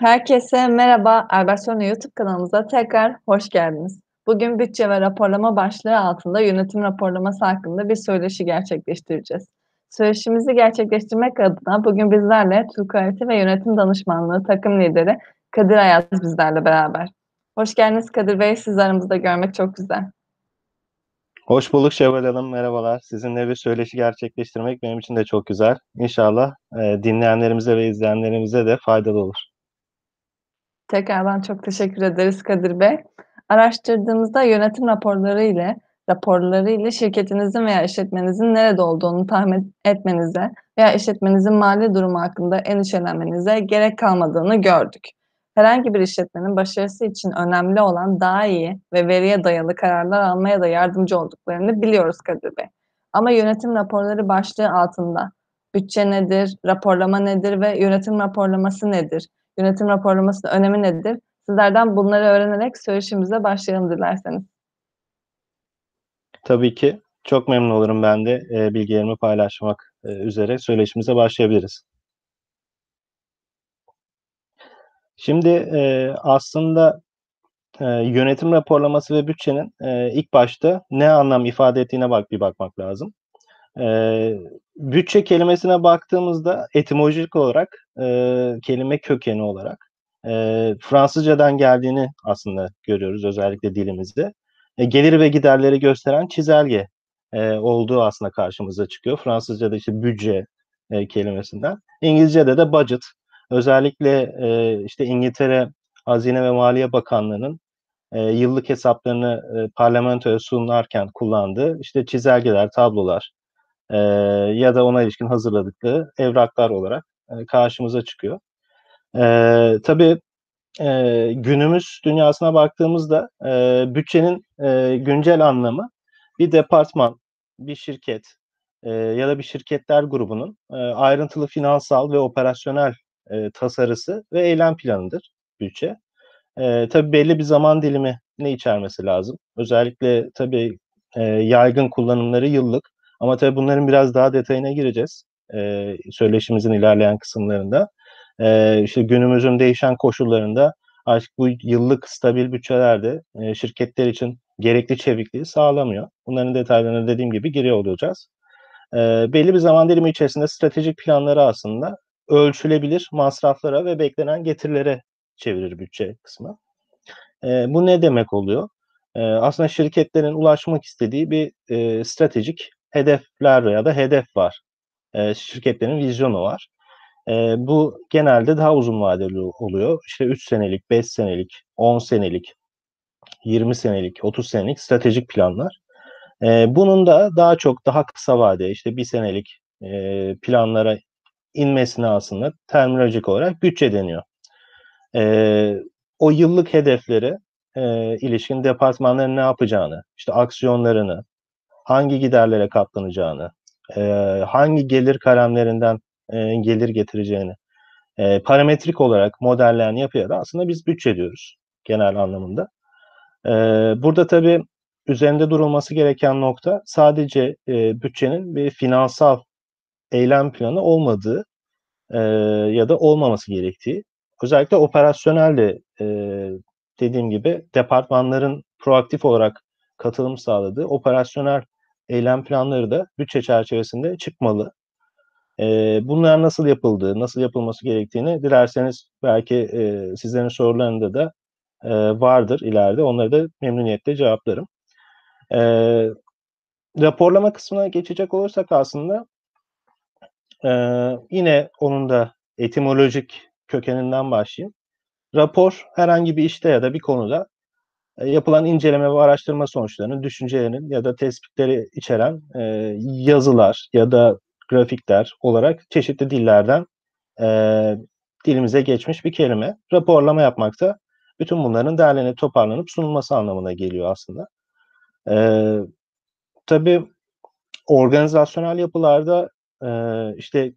Herkese merhaba, Erbaşrona YouTube kanalımıza tekrar hoş geldiniz. Bugün bütçe ve raporlama başlığı altında yönetim raporlaması hakkında bir söyleşi gerçekleştireceğiz. Söyleşimizi gerçekleştirmek adına bugün bizlerle Türk Kalite ve Yönetim Danışmanlığı takım lideri Kadir Ayaz bizlerle beraber. Hoş geldiniz Kadir Bey, sizi aramızda görmek çok güzel. Hoş bulduk Şevval Hanım, merhabalar. Sizinle bir söyleşi gerçekleştirmek benim için de çok güzel. İnşallah e, dinleyenlerimize ve izleyenlerimize de faydalı olur. Tekrardan çok teşekkür ederiz Kadir Bey. Araştırdığımızda yönetim raporları ile raporları ile şirketinizin veya işletmenizin nerede olduğunu tahmin etmenize veya işletmenizin mali durumu hakkında endişelenmenize gerek kalmadığını gördük. Herhangi bir işletmenin başarısı için önemli olan daha iyi ve veriye dayalı kararlar almaya da yardımcı olduklarını biliyoruz Kadir Bey. Ama yönetim raporları başlığı altında bütçe nedir, raporlama nedir ve yönetim raporlaması nedir? Yönetim raporlamasının önemi nedir? Sizlerden bunları öğrenerek söyleşimize başlayalım dilerseniz. Tabii ki. Çok memnun olurum ben de e, bilgilerimi paylaşmak e, üzere söyleşimize başlayabiliriz. Şimdi e, aslında e, yönetim raporlaması ve bütçenin e, ilk başta ne anlam ifade ettiğine bak bir bakmak lazım. E, bütçe kelimesine baktığımızda etimolojik olarak e, kelime kökeni olarak e, Fransızcadan geldiğini aslında görüyoruz özellikle dilimizde. E, gelir ve giderleri gösteren çizelge e, olduğu aslında karşımıza çıkıyor. Fransızca'da işte bütçe e, kelimesinden. İngilizce'de de budget. Özellikle e, işte İngiltere Hazine ve Maliye Bakanlığı'nın e, yıllık hesaplarını e, parlamentoya sunarken kullandığı işte çizelgeler, tablolar e, ya da ona ilişkin hazırladıkları evraklar olarak e, karşımıza çıkıyor. E, tabii e, günümüz dünyasına baktığımızda e, bütçenin e, güncel anlamı bir departman, bir şirket e, ya da bir şirketler grubunun e, ayrıntılı finansal ve operasyonel e, tasarısı ve eylem planıdır bütçe. E, tabii belli bir zaman dilimi ne içermesi lazım. Özellikle tabii e, yaygın kullanımları yıllık ama tabii bunların biraz daha detayına gireceğiz e, söyleşimizin ilerleyen kısımlarında. E, işte günümüzün değişen koşullarında artık bu yıllık stabil bütçelerde e, şirketler için gerekli çevikliği sağlamıyor. Bunların detaylarına dediğim gibi giriyor olacağız. E, belli bir zaman dilimi içerisinde stratejik planları aslında ölçülebilir masraflara ve beklenen getirilere çevirir bütçe kısmı. E, bu ne demek oluyor? E, aslında şirketlerin ulaşmak istediği bir e, stratejik hedefler ya da hedef var. E, şirketlerin vizyonu var. E, bu genelde daha uzun vadeli oluyor. İşte 3 senelik, 5 senelik, 10 senelik, 20 senelik, 30 senelik stratejik planlar. E, bunun da daha çok daha kısa vade, işte bir senelik e, planlara inmesine aslında terminolojik olarak bütçe deniyor. E, o yıllık hedeflere e, ilişkin departmanların ne yapacağını, işte aksiyonlarını, hangi giderlere katlanacağını, e, hangi gelir kalemlerinden e, gelir getireceğini e, parametrik olarak modelleyen yapıya da aslında biz bütçe diyoruz genel anlamında. E, burada tabii üzerinde durulması gereken nokta sadece e, bütçenin bir finansal eylem planı olmadığı e, ya da olmaması gerektiği. Özellikle operasyonel de e, dediğim gibi departmanların proaktif olarak katılım sağladığı operasyonel eylem planları da bütçe çerçevesinde çıkmalı. E, bunlar nasıl yapıldığı, nasıl yapılması gerektiğini dilerseniz belki e, sizlerin sorularında da e, vardır ileride. Onları da memnuniyetle cevaplarım. E, raporlama kısmına geçecek olursak aslında e, yine onun da etimolojik kökeninden başlayayım. Rapor herhangi bir işte ya da bir konuda yapılan inceleme ve araştırma sonuçlarının, düşüncelerinin ya da tespitleri içeren e, yazılar ya da grafikler olarak çeşitli dillerden e, dilimize geçmiş bir kelime. Raporlama yapmakta bütün bunların derlenip toparlanıp sunulması anlamına geliyor aslında. E, tabii organizasyonel yapılarda e, işte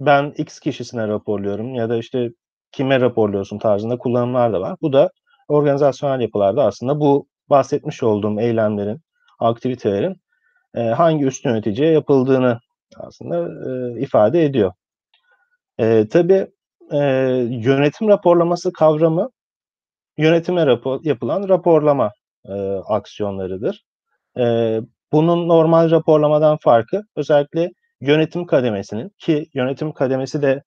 ben X kişisine raporluyorum ya da işte kime raporluyorsun tarzında kullanımlar da var. Bu da organizasyonel yapılarda aslında bu bahsetmiş olduğum eylemlerin, aktivitelerin e, hangi üst yöneticiye yapıldığını aslında e, ifade ediyor. E, tabii eee, yönetim raporlaması kavramı yönetime rapor yapılan raporlama, eee, aksiyonlarıdır. Eee, bunun normal raporlamadan farkı özellikle yönetim kademesinin ki yönetim kademesi de,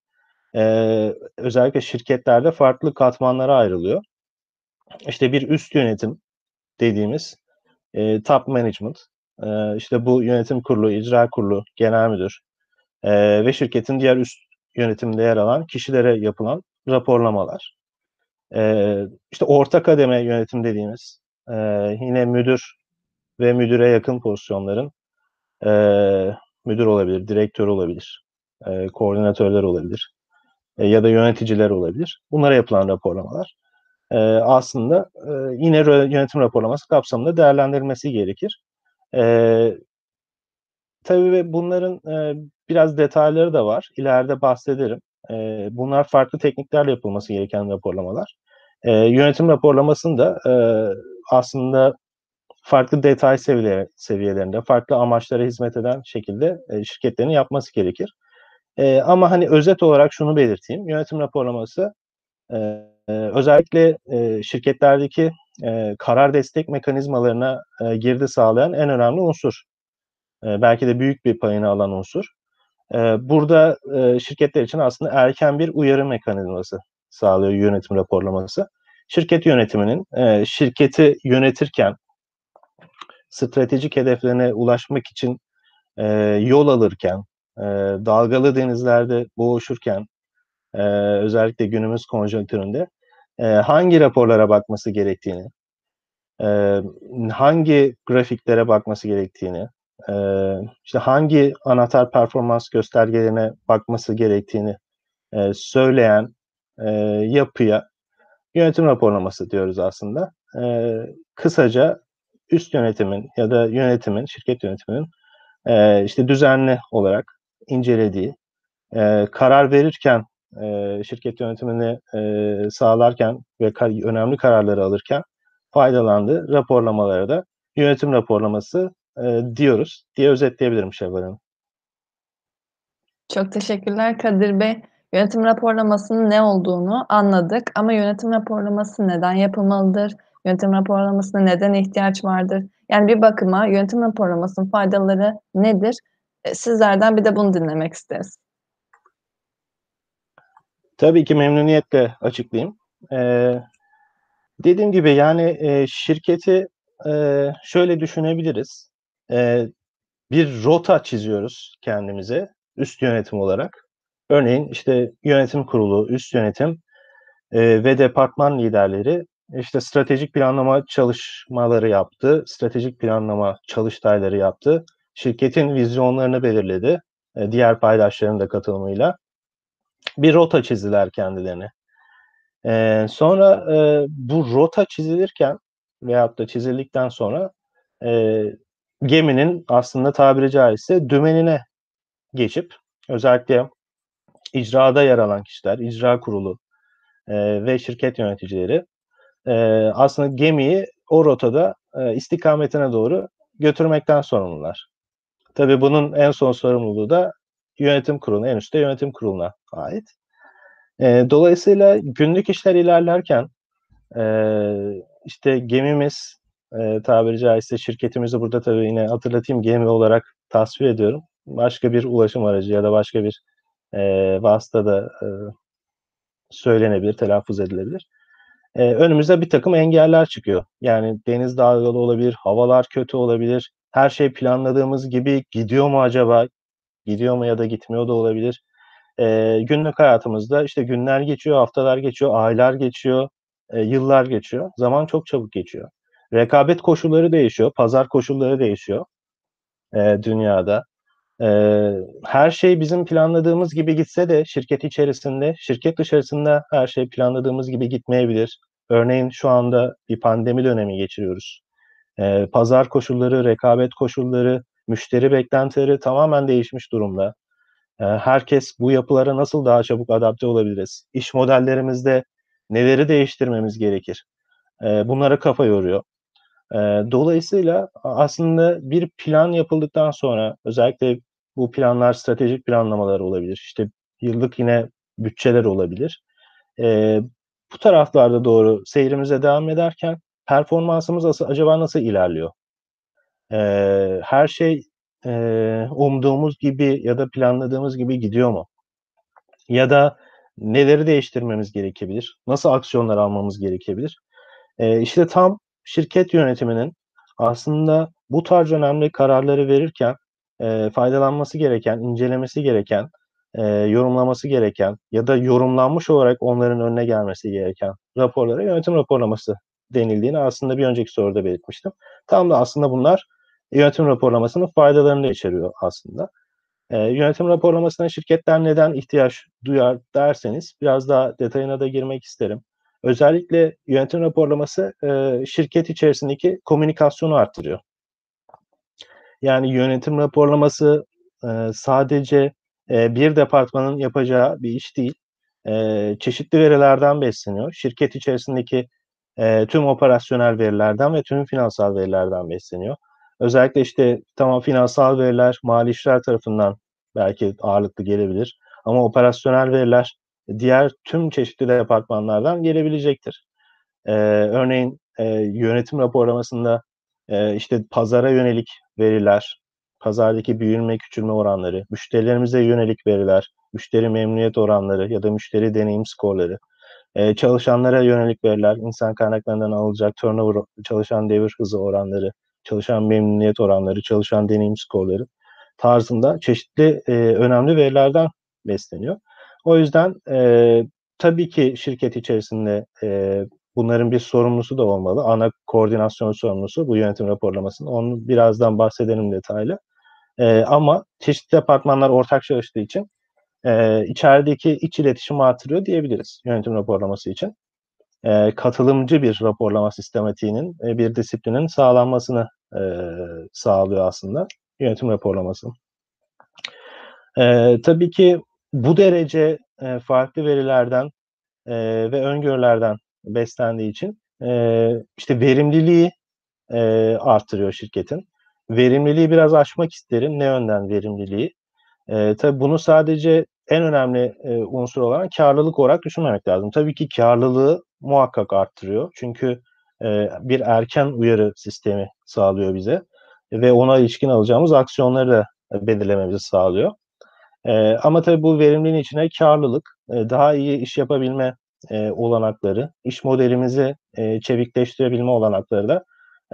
eee, özellikle şirketlerde farklı katmanlara ayrılıyor. İşte bir üst yönetim dediğimiz, eee, top management, eee, işte bu yönetim kurulu, icra kurulu, genel müdür, eee, ve şirketin diğer üst yönetiminde yer alan kişilere yapılan raporlamalar. Eee, işte orta kademe yönetim dediğimiz, eee, yine müdür ve müdüre yakın pozisyonların, eee, müdür olabilir, direktör olabilir, eee, koordinatörler olabilir, eee, ya da yöneticiler olabilir. Bunlara yapılan raporlamalar, eee, aslında, eee, yine yönetim raporlaması kapsamında değerlendirilmesi gerekir. Eee tabii bunların, eee, biraz detayları da var. İleride bahsederim. Eee, bunlar farklı tekniklerle yapılması gereken raporlamalar. Eee, yönetim raporlamasını da, eee, aslında farklı detay seviye seviyelerinde, farklı amaçlara hizmet eden şekilde, eee, şirketlerin yapması gerekir. Eee, ama, hani, özet olarak şunu belirteyim, yönetim raporlaması, özellikle, şirketlerdeki, karar destek mekanizmalarına, girdi sağlayan en önemli unsur. Belki de büyük bir payını alan unsur. Burada, şirketler için aslında erken bir uyarı mekanizması sağlıyor yönetim raporlaması. Şirket yönetiminin, şirketi yönetirken stratejik hedeflerine ulaşmak için, yol alırken, dalgalı denizlerde boğuşurken, eee, özellikle günümüz konjonktüründe, eee, hangi raporlara bakması gerektiğini, eee, hangi grafiklere bakması gerektiğini, eee, işte hangi anahtar performans göstergelerine bakması gerektiğini, eee, söyleyen, eee, yapıya yönetim raporlaması diyoruz aslında. Eee, kısaca üst yönetimin ya da yönetimin, şirket yönetiminin, eee, işte düzenli olarak incelediği, eee, karar verirken, eee, şirket yönetimini, eee, sağlarken ve ka önemli kararları alırken faydalandığı raporlamalara da yönetim raporlaması, eee, diyoruz diye özetleyebilirim Şevval Hanım. Çok teşekkürler Kadir Bey. Yönetim raporlamasının ne olduğunu anladık ama yönetim raporlaması neden yapılmalıdır? Yönetim raporlamasına neden ihtiyaç vardır? Yani bir bakıma yönetim raporlamasının faydaları nedir? Eee, sizlerden bir de bunu dinlemek isteriz. Tabii ki memnuniyetle açıklayayım. Eee, dediğim gibi, yani, eee, şirketi, eee, şöyle düşünebiliriz. Eee, bir rota çiziyoruz kendimize üst yönetim olarak. Örneğin, işte, yönetim kurulu, üst yönetim, eee, ve departman liderleri, işte, stratejik planlama çalışmaları yaptı, stratejik planlama çalıştayları yaptı, şirketin vizyonlarını belirledi, eee, diğer paydaşların da katılımıyla. Bir rota çizdiler kendilerine. Eee, sonra, eee, bu rota çizilirken veyahut da çizildikten sonra, eee, geminin aslında tabiri caizse dümenine geçip özellikle icrada yer alan kişiler, icra kurulu, eee, ve şirket yöneticileri, eee, aslında gemiyi o rotada, eee, istikametine doğru götürmekten sorumlular. Tabii bunun en son sorumluluğu da yönetim kuruluna, en üstte yönetim kuruluna ait. Eee, dolayısıyla günlük işler ilerlerken, eee, işte, gemimiz, eee, tabiri caizse şirketimizi burada tabii yine hatırlatayım, gemi olarak tasvir ediyorum. Başka bir ulaşım aracı ya da başka bir, eee, vasıta da, ııı, söylenebilir, telaffuz edilebilir. Eee, önümüze birtakım engeller çıkıyor. Yani deniz dalgalı olabilir, havalar kötü olabilir, her şey planladığımız gibi gidiyor mu acaba? Gidiyor mu ya da gitmiyor da olabilir. Eee, günlük hayatımızda, işte, günler geçiyor, haftalar geçiyor, aylar geçiyor, eee, yıllar geçiyor. Zaman çok çabuk geçiyor. Rekabet koşulları değişiyor, pazar koşulları değişiyor, eee, dünyada. Eee, her şey bizim planladığımız gibi gitse de şirket içerisinde, şirket dışarısında her şey planladığımız gibi gitmeyebilir. Örneğin şu anda bir pandemi dönemi geçiriyoruz. Eee, pazar koşulları, rekabet koşulları, müşteri beklentileri tamamen değişmiş durumda. Eee, herkes bu yapılara nasıl daha çabuk adapte olabiliriz? İş modellerimizde neleri değiştirmemiz gerekir? Eee, bunlara kafa yoruyor. Eee, dolayısıyla aslında bir plan yapıldıktan sonra özellikle bu planlar stratejik planlamalar olabilir. İşte, yıllık yine bütçeler olabilir. Bu taraflarda doğru seyrimize devam ederken performansımız acaba nasıl ilerliyor? Eee, her şey, eee, umduğumuz gibi ya da planladığımız gibi gidiyor mu? Ya da neleri değiştirmemiz gerekebilir? Nasıl aksiyonlar almamız gerekebilir? Eee, işte tam şirket yönetiminin aslında bu tarz önemli kararları verirken, eee, faydalanması gereken, incelemesi gereken, eee, yorumlaması gereken ya da yorumlanmış olarak onların önüne gelmesi gereken raporlara yönetim raporlaması denildiğini aslında bir önceki soruda belirtmiştim. Tam da aslında bunlar yönetim raporlamasının faydalarını içeriyor aslında. Eee, yönetim raporlamasına şirketler neden ihtiyaç duyar derseniz biraz daha detayına da girmek isterim. Özellikle yönetim raporlaması, eee, şirket içerisindeki komünikasyonu arttırıyor. Yani yönetim raporlaması, eee, sadece, eee, bir departmanın yapacağı bir iş değil. Eee, çeşitli verilerden besleniyor. Şirket içerisindeki, eee, tüm operasyonel verilerden ve tüm finansal verilerden besleniyor. Özellikle, işte, tamam finansal veriler mali işler tarafından belki ağırlıklı gelebilir ama operasyonel veriler diğer tüm çeşitli departmanlardan gelebilecektir. Eee, örneğin, eee, yönetim raporlamasında, eee, işte, pazara yönelik veriler, pazardaki büyüme küçülme oranları, müşterilerimize yönelik veriler, müşteri memnuniyet oranları ya da müşteri deneyim skorları, eee, çalışanlara yönelik veriler, insan kaynaklarından alınacak turnover, çalışan devir hızı oranları, çalışan memnuniyet oranları, çalışan deneyim skorları tarzında çeşitli, eee, önemli verilerden besleniyor. O yüzden, eee, tabii ki şirket içerisinde, eee, bunların bir sorumlusu da olmalı. Ana koordinasyon sorumlusu bu yönetim raporlamasının. Onu birazdan bahsedelim detaylı. Eee, ama çeşitli departmanlar ortak çalıştığı için, eee, içerideki iç iletişimi artırıyor diyebiliriz yönetim raporlaması için. Eee, katılımcı bir raporlama sistematiğinin, eee, bir disiplinin sağlanmasını, eee, sağlıyor aslında yönetim raporlaması. Eee, tabii ki bu derece, eee, farklı verilerden, eee, ve öngörülerden beslendiği için, eee, işte, verimliliği, eee, arttırıyor şirketin. Verimliliği biraz açmak isterim. Ne yönden verimliliği? Eee, tabii bunu sadece en önemli, eee, unsur olan kârlılık olarak düşünmemek lazım. Tabii ki kârlılığı muhakkak arttırıyor. Çünkü, eee, bir erken uyarı sistemi sağlıyor bize ve ona ilişkin alacağımız aksiyonları da belirlememizi sağlıyor. Eee, ama tabii bu verimliliğin içine kârlılık, eee, daha iyi iş yapabilme, eee, olanakları, iş modelimizi, eee, çevikleştirebilme olanakları da,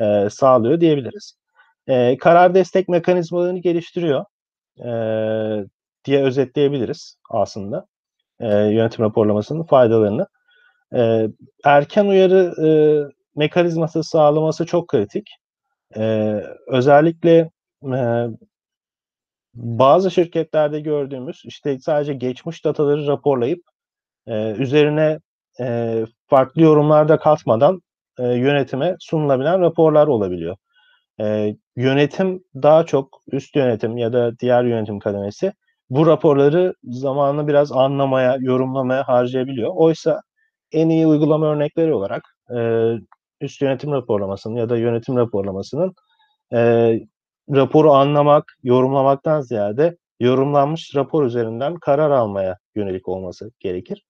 eee, sağlıyor diyebiliriz. Eee, karar destek mekanizmalarını geliştiriyor, eee, diye özetleyebiliriz aslında, eee, yönetim raporlamasının faydalarını. Eee, erken uyarı, ııı, mekanizması sağlaması çok kritik. Eee, özellikle, eee bazı şirketlerde gördüğümüz, işte, sadece geçmiş dataları raporlayıp, eee, üzerine, eee, farklı yorumlar da katmadan, eee, yönetime sunulabilen raporlar olabiliyor. Eee, yönetim daha çok üst yönetim ya da diğer yönetim kademesi bu raporları zamanını biraz anlamaya, yorumlamaya harcayabiliyor. Oysa en iyi uygulama örnekleri olarak, eee, üst yönetim raporlamasının ya da yönetim raporlamasının, eee, raporu anlamak, yorumlamaktan ziyade yorumlanmış rapor üzerinden karar almaya yönelik olması gerekir.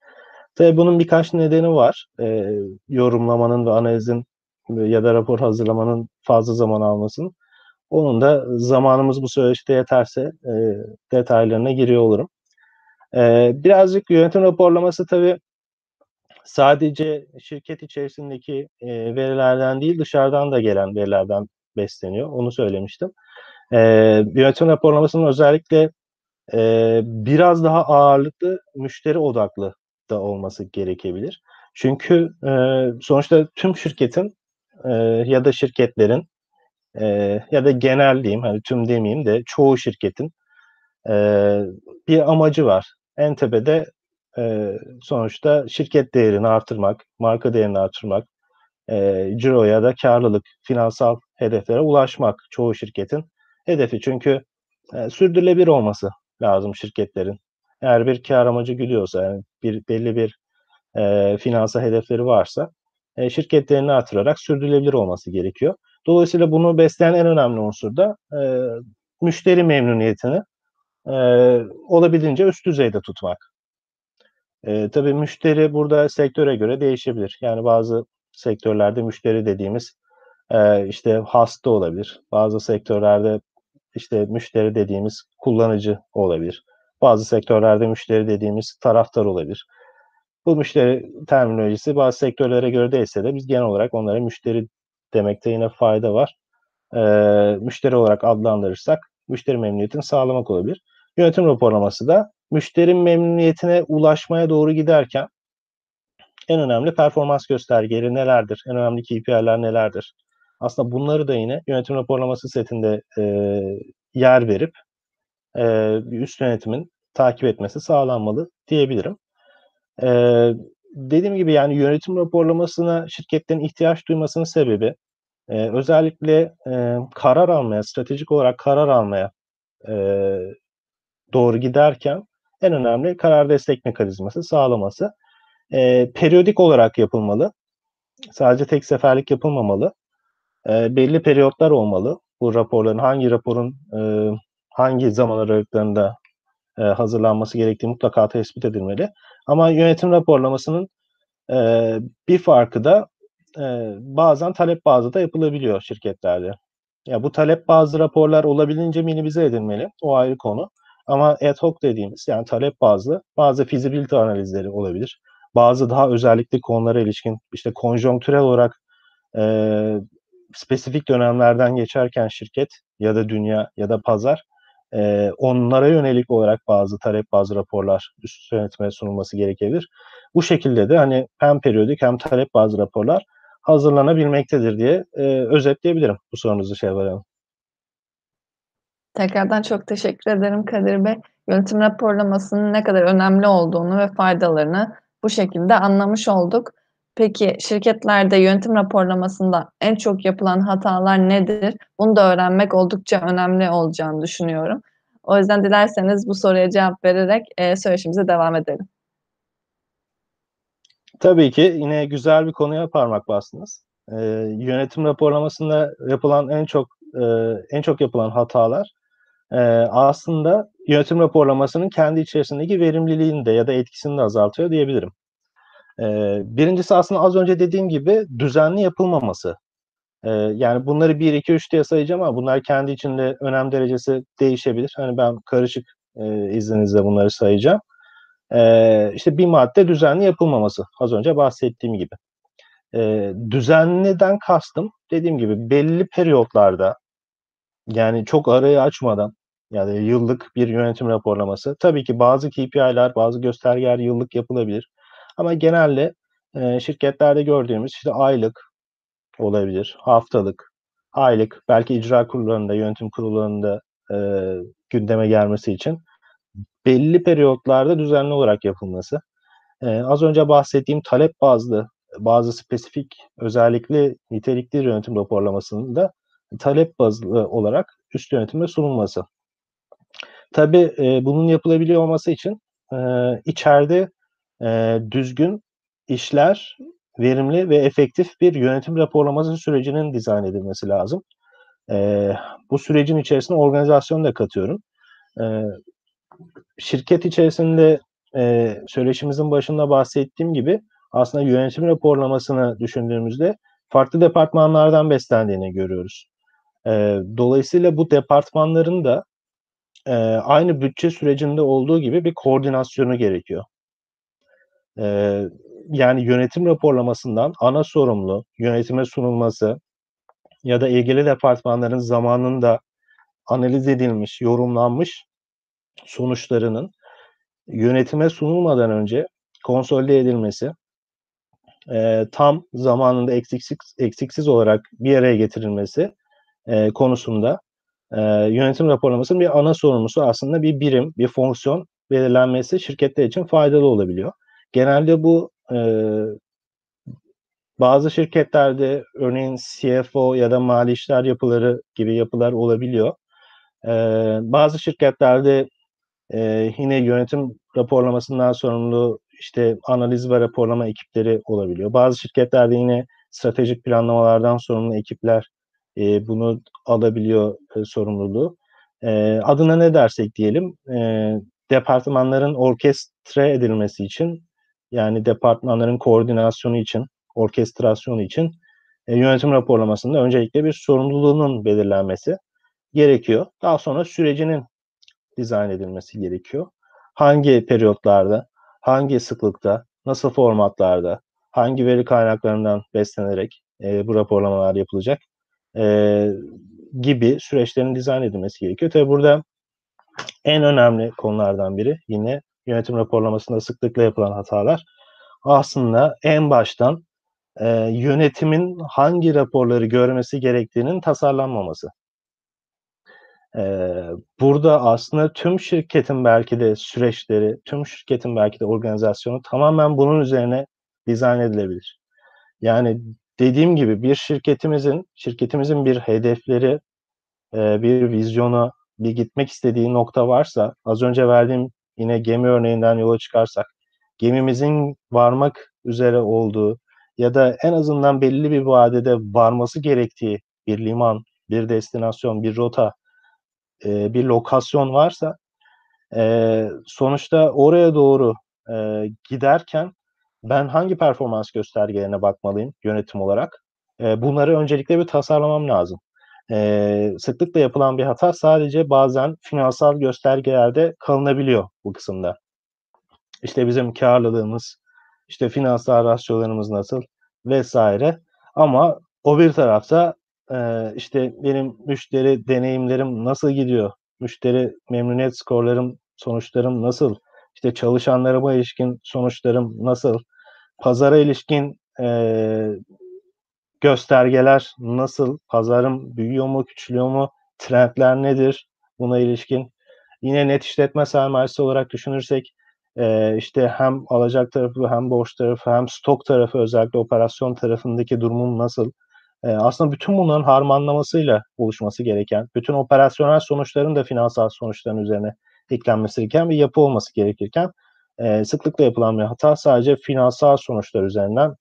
Tabii bunun birkaç nedeni var. Eee, yorumlamanın ve analizin ya da rapor hazırlamanın fazla zaman almasının. Onun da zamanımız bu süreçte yeterse, eee, detaylarına giriyor olurum. Eee, birazcık yönetim raporlaması tabii sadece şirket içerisindeki, eee, verilerden değil, dışarıdan da gelen verilerden besleniyor. Onu söylemiştim. Eee, yönetim raporlamasının özellikle, eee, biraz daha ağırlıklı müşteri odaklı da olması gerekebilir. Çünkü, eee, sonuçta tüm şirketin, eee, ya da şirketlerin, eee, ya da genel diyeyim, hani, tüm demeyeyim de çoğu şirketin, eee, bir amacı var. En tepede, eee, sonuçta şirket değerini artırmak, marka değerini artırmak, eee, ciro ya da kârlılık, finansal hedeflere ulaşmak çoğu şirketin hedefi. Çünkü, eee, sürdürülebilir olması lazım şirketlerin. Eğer bir kâr amacı güdüyorsa, yani, bir belli bir, eee, finansal hedefleri varsa, eee, şirket değerini artırarak sürdürülebilir olması gerekiyor. Dolayısıyla bunu besleyen en önemli unsur da, eee, müşteri memnuniyetini, eee, olabildiğince üst düzeyde tutmak. Eee, tabii müşteri burada sektöre göre değişebilir. Yani bazı sektörlerde müşteri dediğimiz, eee, işte hasta olabilir. Bazı sektörlerde, işte, müşteri dediğimiz kullanıcı olabilir. Bazı sektörlerde müşteri dediğimiz taraftar olabilir. Bu müşteri terminolojisi bazı sektörlere göre değişse de biz genel olarak onlara müşteri demekte yine fayda var. Eee, müşteri olarak adlandırırsak müşteri memnuniyetini sağlamak olabilir. Yönetim raporlaması da müşteri memnuniyetine ulaşmaya doğru giderken en önemli performans göstergeleri nelerdir? En önemli KPI'ler nelerdir? Aslında bunları da yine yönetim raporlaması setinde, eee, yer verip, bir üst yönetimin takip etmesi sağlanmalı diyebilirim. Eee, dediğim gibi, yani, yönetim raporlamasına şirketlerin ihtiyaç duymasının sebebi, eee, özellikle, eee, karar almaya, stratejik olarak karar almaya, eee, doğru giderken en önemli karar destek mekanizması sağlaması. Eee, periyodik olarak yapılmalı. Sadece tek seferlik yapılmamalı. Eee, belli periyotlar olmalı. Bu raporların hangi raporun, eee, hangi zaman aralıklarında, eee, hazırlanması gerektiği mutlaka tespit edilmeli. Ama yönetim raporlamasının, eee, bir farkı da, eee, bazen talep bazlı da yapılabiliyor şirketlerde. Ya, bu talep bazlı raporlar olabildiğince minimize edilmeli. O ayrı konu. Ama ad hoc dediğimiz, yani talep bazlı bazı fizibilite analizleri olabilir. Bazı daha özellikle konulara ilişkin, işte, konjonktürel olarak, eee, spesifik dönemlerden geçerken şirket ya da dünya ya da pazar, eee, onlara yönelik olarak bazı talep bazlı raporlar üst yönetime sunulması gerekebilir. Bu şekilde de, hani, hem periyodik hem talep bazlı raporlar hazırlanabilmektedir diye, eee, özetleyebilirim bu sorunuzu Şevval Hanım. Tekrardan çok teşekkür ederim Kadir Bey. Yönetim raporlamasının ne kadar önemli olduğunu ve faydalarını bu şekilde anlamış olduk. Peki, şirketlerde yönetim raporlamasında en çok yapılan hatalar nedir? Bunu da öğrenmek oldukça önemli olacağını düşünüyorum. O yüzden dilerseniz bu soruya cevap vererek, eee, söyleşimize devam edelim. Tabii ki, yine güzel bir konuya parmak bastınız. Eee, yönetim raporlamasında yapılan en çok, eee, en çok yapılan hatalar, eee, aslında yönetim raporlamasının kendi içerisindeki verimliliğini de ya da etkisini de azaltıyor diyebilirim. Eee, 1'incisi aslında az önce dediğim gibi düzenli yapılmaması. Eee, yani bunları 1-2-3 diye sayacağım ama bunlar kendi içinde önem derecesi değişebilir. Hani, ben karışık, eee, izninizle bunları sayacağım. Eee, işte, bir madde düzenli yapılmaması, az önce bahsettiğim gibi. Eee, düzenliden kastım, dediğim gibi belli periyotlarda, yani çok arayı açmadan, yani yıllık bir yönetim raporlaması. Tabii ki bazı KPI'ler, bazı göstergeler yıllık yapılabilir ama genelde, eee, şirketlerde gördüğümüz, işte, aylık olabilir, haftalık, aylık, belki icra kurullarında, yönetim kurullarında, eee, gündeme gelmesi için belli periyotlarda düzenli olarak yapılması. Eee, az önce bahsettiğim talep bazlı, bazı spesifik, özellikle nitelikli yönetim raporlamasının da talep bazlı olarak üst yönetime sunulması. Tabii, eee, bunun yapılabiliyor olması için, eee, içeride, eee, düzgün işler, verimli ve efektif bir yönetim raporlaması sürecinin dizayn edilmesi lazım. Eee, bu sürecin içerisine organizasyonu da katıyorum. Eee, şirket içerisinde, eee, söyleşimizin başında bahsettiğim gibi aslında yönetim raporlamasını düşündüğümüzde farklı departmanlardan beslendiğini görüyoruz. Eee, dolayısıyla bu departmanların da, eee, aynı bütçe sürecinde olduğu gibi bir koordinasyonu gerekiyor. Eee, yani yönetim raporlamasından ana sorumlu, yönetime sunulması ya da ilgili departmanların zamanında analiz edilmiş, yorumlanmış sonuçlarının yönetime sunulmadan önce konsolide edilmesi, eee, tam zamanında eksiksiz eksiksiz olarak bir araya getirilmesi, eee, konusunda, eee, yönetim raporlamasının bir ana sorumlusu aslında bir birim, bir fonksiyon belirlenmesi şirketler için faydalı olabiliyor. Genelde bu, eee, bazı şirketlerde örneğin CFO ya da mali işler yapıları gibi yapılar olabiliyor. Eee, bazı şirketlerde, eee, yine yönetim raporlamasından sorumlu, işte, analiz ve raporlama ekipleri olabiliyor. Bazı şirketlerde yine stratejik planlamalardan sorumlu ekipler, eee, bunu alabiliyor, eee, sorumluluğu. Adına ne dersek diyelim, eee, departmanların orkestre edilmesi için yani departmanların koordinasyonu için, orkestrasyonu için e, yönetim raporlamasında öncelikle bir sorumluluğunun belirlenmesi gerekiyor. Daha sonra sürecinin dizayn edilmesi gerekiyor. Hangi periyotlarda, hangi sıklıkta, nasıl formatlarda, hangi veri kaynaklarından beslenerek e, bu raporlamalar yapılacak e, gibi süreçlerin dizayn edilmesi gerekiyor. Tabi burada en önemli konulardan biri yine yönetim raporlamasında sıklıkla yapılan hatalar aslında en baştan e, yönetimin hangi raporları görmesi gerektiğinin tasarlanmaması. E, burada aslında tüm şirketin belki de süreçleri, tüm şirketin belki de organizasyonu tamamen bunun üzerine dizayn edilebilir. Yani dediğim gibi bir şirketimizin şirketimizin bir hedefleri, e, bir vizyonu, bir gitmek istediği nokta varsa az önce verdiğim yine gemi örneğinden yola çıkarsak gemimizin varmak üzere olduğu ya da en azından belli bir vadede varması gerektiği bir liman, bir destinasyon, bir rota, e, bir lokasyon varsa e, sonuçta oraya doğru e, giderken ben hangi performans göstergelerine bakmalıyım yönetim olarak? E, bunları öncelikle bir tasarlamam lazım. E, sıklıkla yapılan bir hata sadece bazen finansal göstergelerde kalınabiliyor bu kısımda. İşte bizim karlılığımız, işte finansal rasyolarımız nasıl vesaire. Ama o bir tarafta e, işte benim müşteri deneyimlerim nasıl gidiyor? Müşteri memnuniyet skorlarım, sonuçlarım nasıl? İşte çalışanlarıma ilişkin sonuçlarım nasıl? Pazara ilişkin e, göstergeler nasıl? Pazarım büyüyor mu, küçülüyor mu? Trendler nedir? Buna ilişkin. Yine net işletme sermayesi olarak düşünürsek işte hem alacak tarafı hem borç tarafı hem stok tarafı özellikle operasyon tarafındaki durumum nasıl? Aslında bütün bunların harmanlamasıyla oluşması gereken, bütün operasyonel sonuçların da finansal sonuçların üzerine eklenmesi gereken bir yapı olması gerekirken sıklıkla yapılan bir hata sadece finansal sonuçlar üzerinden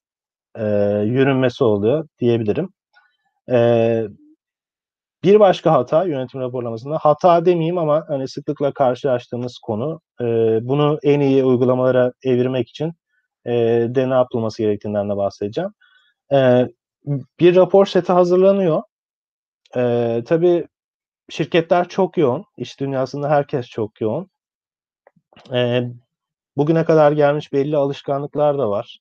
e, yürünmesi oluyor diyebilirim. E, bir başka hata yönetim raporlamasında hata demeyeyim ama hani sıklıkla karşılaştığımız konu e, bunu en iyi uygulamalara evirmek için e, de ne yapılması gerektiğinden de bahsedeceğim. E, bir rapor seti hazırlanıyor. E, tabii şirketler çok yoğun. İş dünyasında herkes çok yoğun. E, bugüne kadar gelmiş belli alışkanlıklar da var.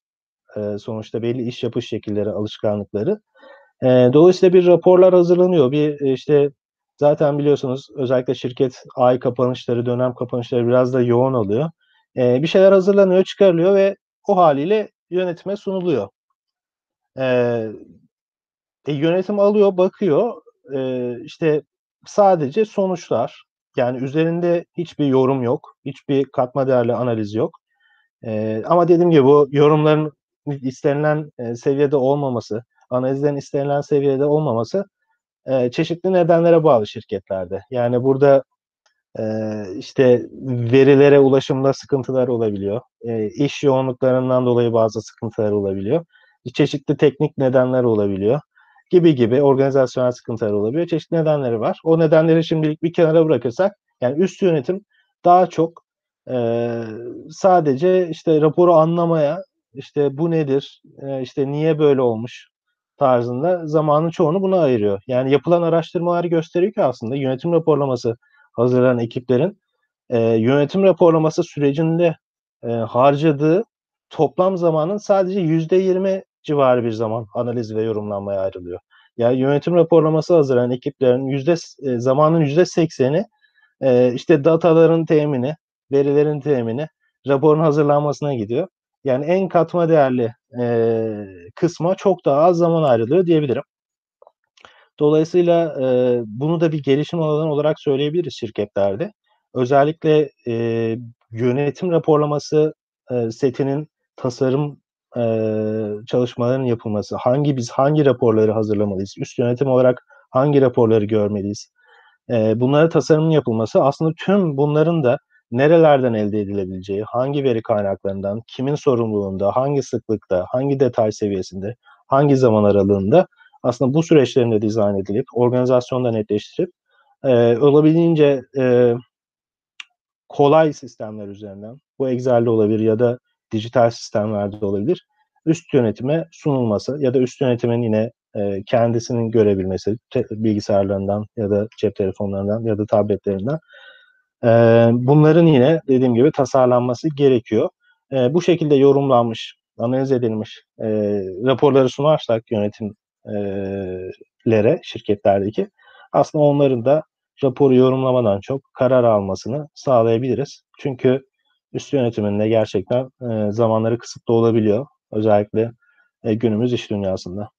E, sonuçta belli iş yapış şekilleri, alışkanlıkları. E, dolayısıyla bir raporlar hazırlanıyor. Bir işte zaten biliyorsunuz özellikle şirket ay kapanışları, dönem kapanışları biraz da yoğun oluyor. E, bir şeyler hazırlanıyor, çıkarılıyor ve o haliyle yönetime sunuluyor. E, e, yönetim alıyor, bakıyor. E, işte sadece sonuçlar. Yani üzerinde hiçbir yorum yok. Hiçbir katma değerli analiz yok. E, ama dediğim gibi bu yorumların istenilen e, seviyede olmaması, analizlerin istenilen seviyede olmaması çeşitli nedenlere bağlı şirketlerde. Yani burada e, işte verilere ulaşımda sıkıntılar olabiliyor. E, iş yoğunluklarından dolayı bazı sıkıntılar olabiliyor. Çeşitli teknik nedenler olabiliyor gibi gibi organizasyonel sıkıntılar olabiliyor. Çeşitli nedenleri var. O nedenleri şimdilik bir kenara bırakırsak yani üst yönetim daha çok e, sadece işte raporu anlamaya işte bu nedir, e, işte niye böyle olmuş tarzında zamanın çoğunu buna ayırıyor. Yani yapılan araştırmalar gösteriyor ki aslında yönetim raporlaması hazırlanan ekiplerin yönetim raporlaması sürecinde harcadığı toplam zamanın sadece yüzde yirmi civarı bir zaman analiz ve yorumlanmaya ayrılıyor. Yani yönetim raporlaması hazırlayan ekiplerin yüzde e, zamanın yüzde sekseni işte dataların temini, verilerin temini, raporun hazırlanmasına gidiyor. Yani en katma değerli e, kısma çok daha az zaman ayrılıyor diyebilirim. Dolayısıyla e, bunu da bir gelişim alanı olarak söyleyebiliriz şirketlerde. Özellikle e, yönetim raporlaması e, setinin tasarım e, çalışmaların yapılması, hangi biz hangi raporları hazırlamalıyız, üst yönetim olarak hangi raporları görmeliyiz, e, bunlara tasarımın yapılması aslında tüm bunların da nerelerden elde edilebileceği, hangi veri kaynaklarından, kimin sorumluluğunda, hangi sıklıkta, hangi detay seviyesinde, hangi zaman aralığında aslında bu süreçlerin de dizayn edilip, organizasyonda netleştirip e, olabildiğince e, kolay sistemler üzerinden, bu Excel'de olabilir ya da dijital sistemlerde olabilir. Üst yönetime sunulması ya da üst yönetimin yine e, kendisinin görebilmesi bilgisayarlarından ya da cep telefonlarından ya da tabletlerinden bunların yine dediğim gibi tasarlanması gerekiyor. Bu şekilde yorumlanmış, analiz edilmiş raporları sunarsak yönetimlere, şirketlerdeki aslında onların da raporu yorumlamadan çok karar almasını sağlayabiliriz. Çünkü üst yönetiminde gerçekten zamanları kısıtlı olabiliyor. Özellikle günümüz iş dünyasında.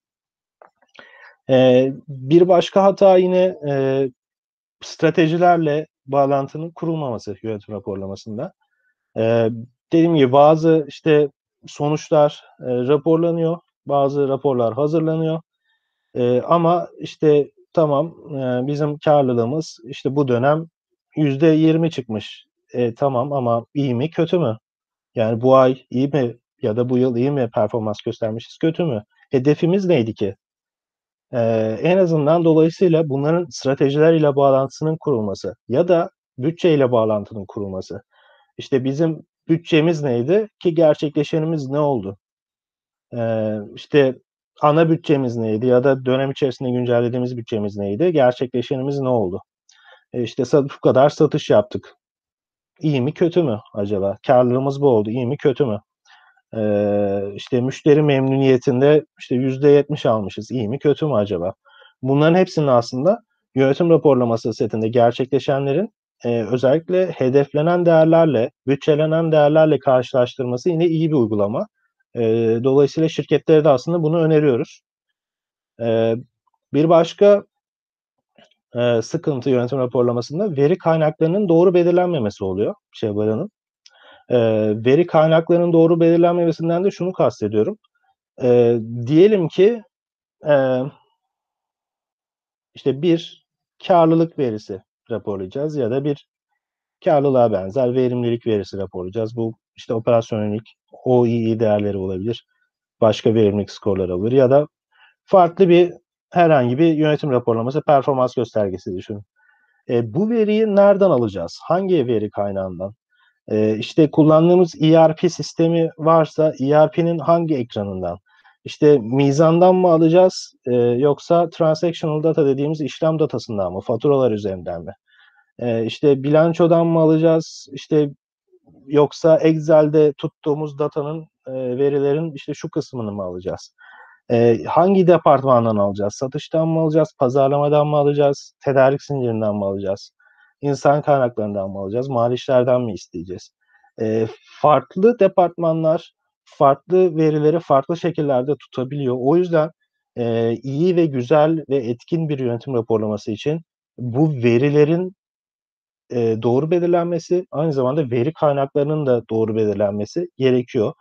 Bir başka hata yine stratejilerle bağlantının kurulmaması yönetim raporlamasında. E, dediğim gibi bazı işte sonuçlar e, raporlanıyor, bazı raporlar hazırlanıyor. E, ama işte tamam e, bizim karlılığımız işte bu dönem yüzde yirmi çıkmış. E, tamam ama iyi mi kötü mü? Yani bu ay iyi mi ya da bu yıl iyi mi performans göstermişiz kötü mü? Hedefimiz neydi ki? Ee, en azından dolayısıyla bunların stratejiler ile bağlantısının kurulması ya da bütçe ile bağlantının kurulması. İşte bizim bütçemiz neydi ki gerçekleşenimiz ne oldu? Ee, işte ana bütçemiz neydi ya da dönem içerisinde güncellediğimiz bütçemiz neydi? Gerçekleşenimiz ne oldu? E işte bu kadar satış yaptık. İyi mi kötü mü acaba? Karlılığımız bu oldu. İyi mi kötü mü? Ee, işte müşteri memnuniyetinde işte yüzde yetmiş almışız. İyi mi kötü mü acaba? Bunların hepsinin aslında yönetim raporlaması setinde gerçekleşenlerin e, özellikle hedeflenen değerlerle, bütçelenen değerlerle karşılaştırması yine iyi bir uygulama. E, dolayısıyla şirketlere de aslında bunu öneriyoruz. E, bir başka e, sıkıntı yönetim raporlamasında veri kaynaklarının doğru belirlenmemesi oluyor Şevval Hanım. E, veri kaynaklarının doğru belirlenmemesinden de şunu kastediyorum. E, diyelim ki e, işte bir karlılık verisi raporlayacağız ya da bir karlılığa benzer verimlilik verisi raporlayacağız. Bu işte operasyonellik, OEE değerleri olabilir. Başka verimlilik skorları olabilir ya da farklı bir herhangi bir yönetim raporlaması performans göstergesi düşünün. E, bu veriyi nereden alacağız? Hangi veri kaynağından? E, işte kullandığımız ERP sistemi varsa ERP'nin hangi ekranından? İşte mizandan mı alacağız e, yoksa transactional data dediğimiz işlem datasından mı? Faturalar üzerinden mi? E, işte bilançodan mı alacağız? İşte yoksa Excel'de tuttuğumuz datanın e, verilerin işte şu kısmını mı alacağız? E, hangi departmandan alacağız? Satıştan mı alacağız? Pazarlamadan mı alacağız? Tedarik zincirinden mi alacağız? İnsan kaynaklarından mı alacağız? Mali mi isteyeceğiz? E, farklı departmanlar farklı verileri farklı şekillerde tutabiliyor. O yüzden e, iyi ve güzel ve etkin bir yönetim raporlaması için bu verilerin e, doğru belirlenmesi, aynı zamanda veri kaynaklarının da doğru belirlenmesi gerekiyor.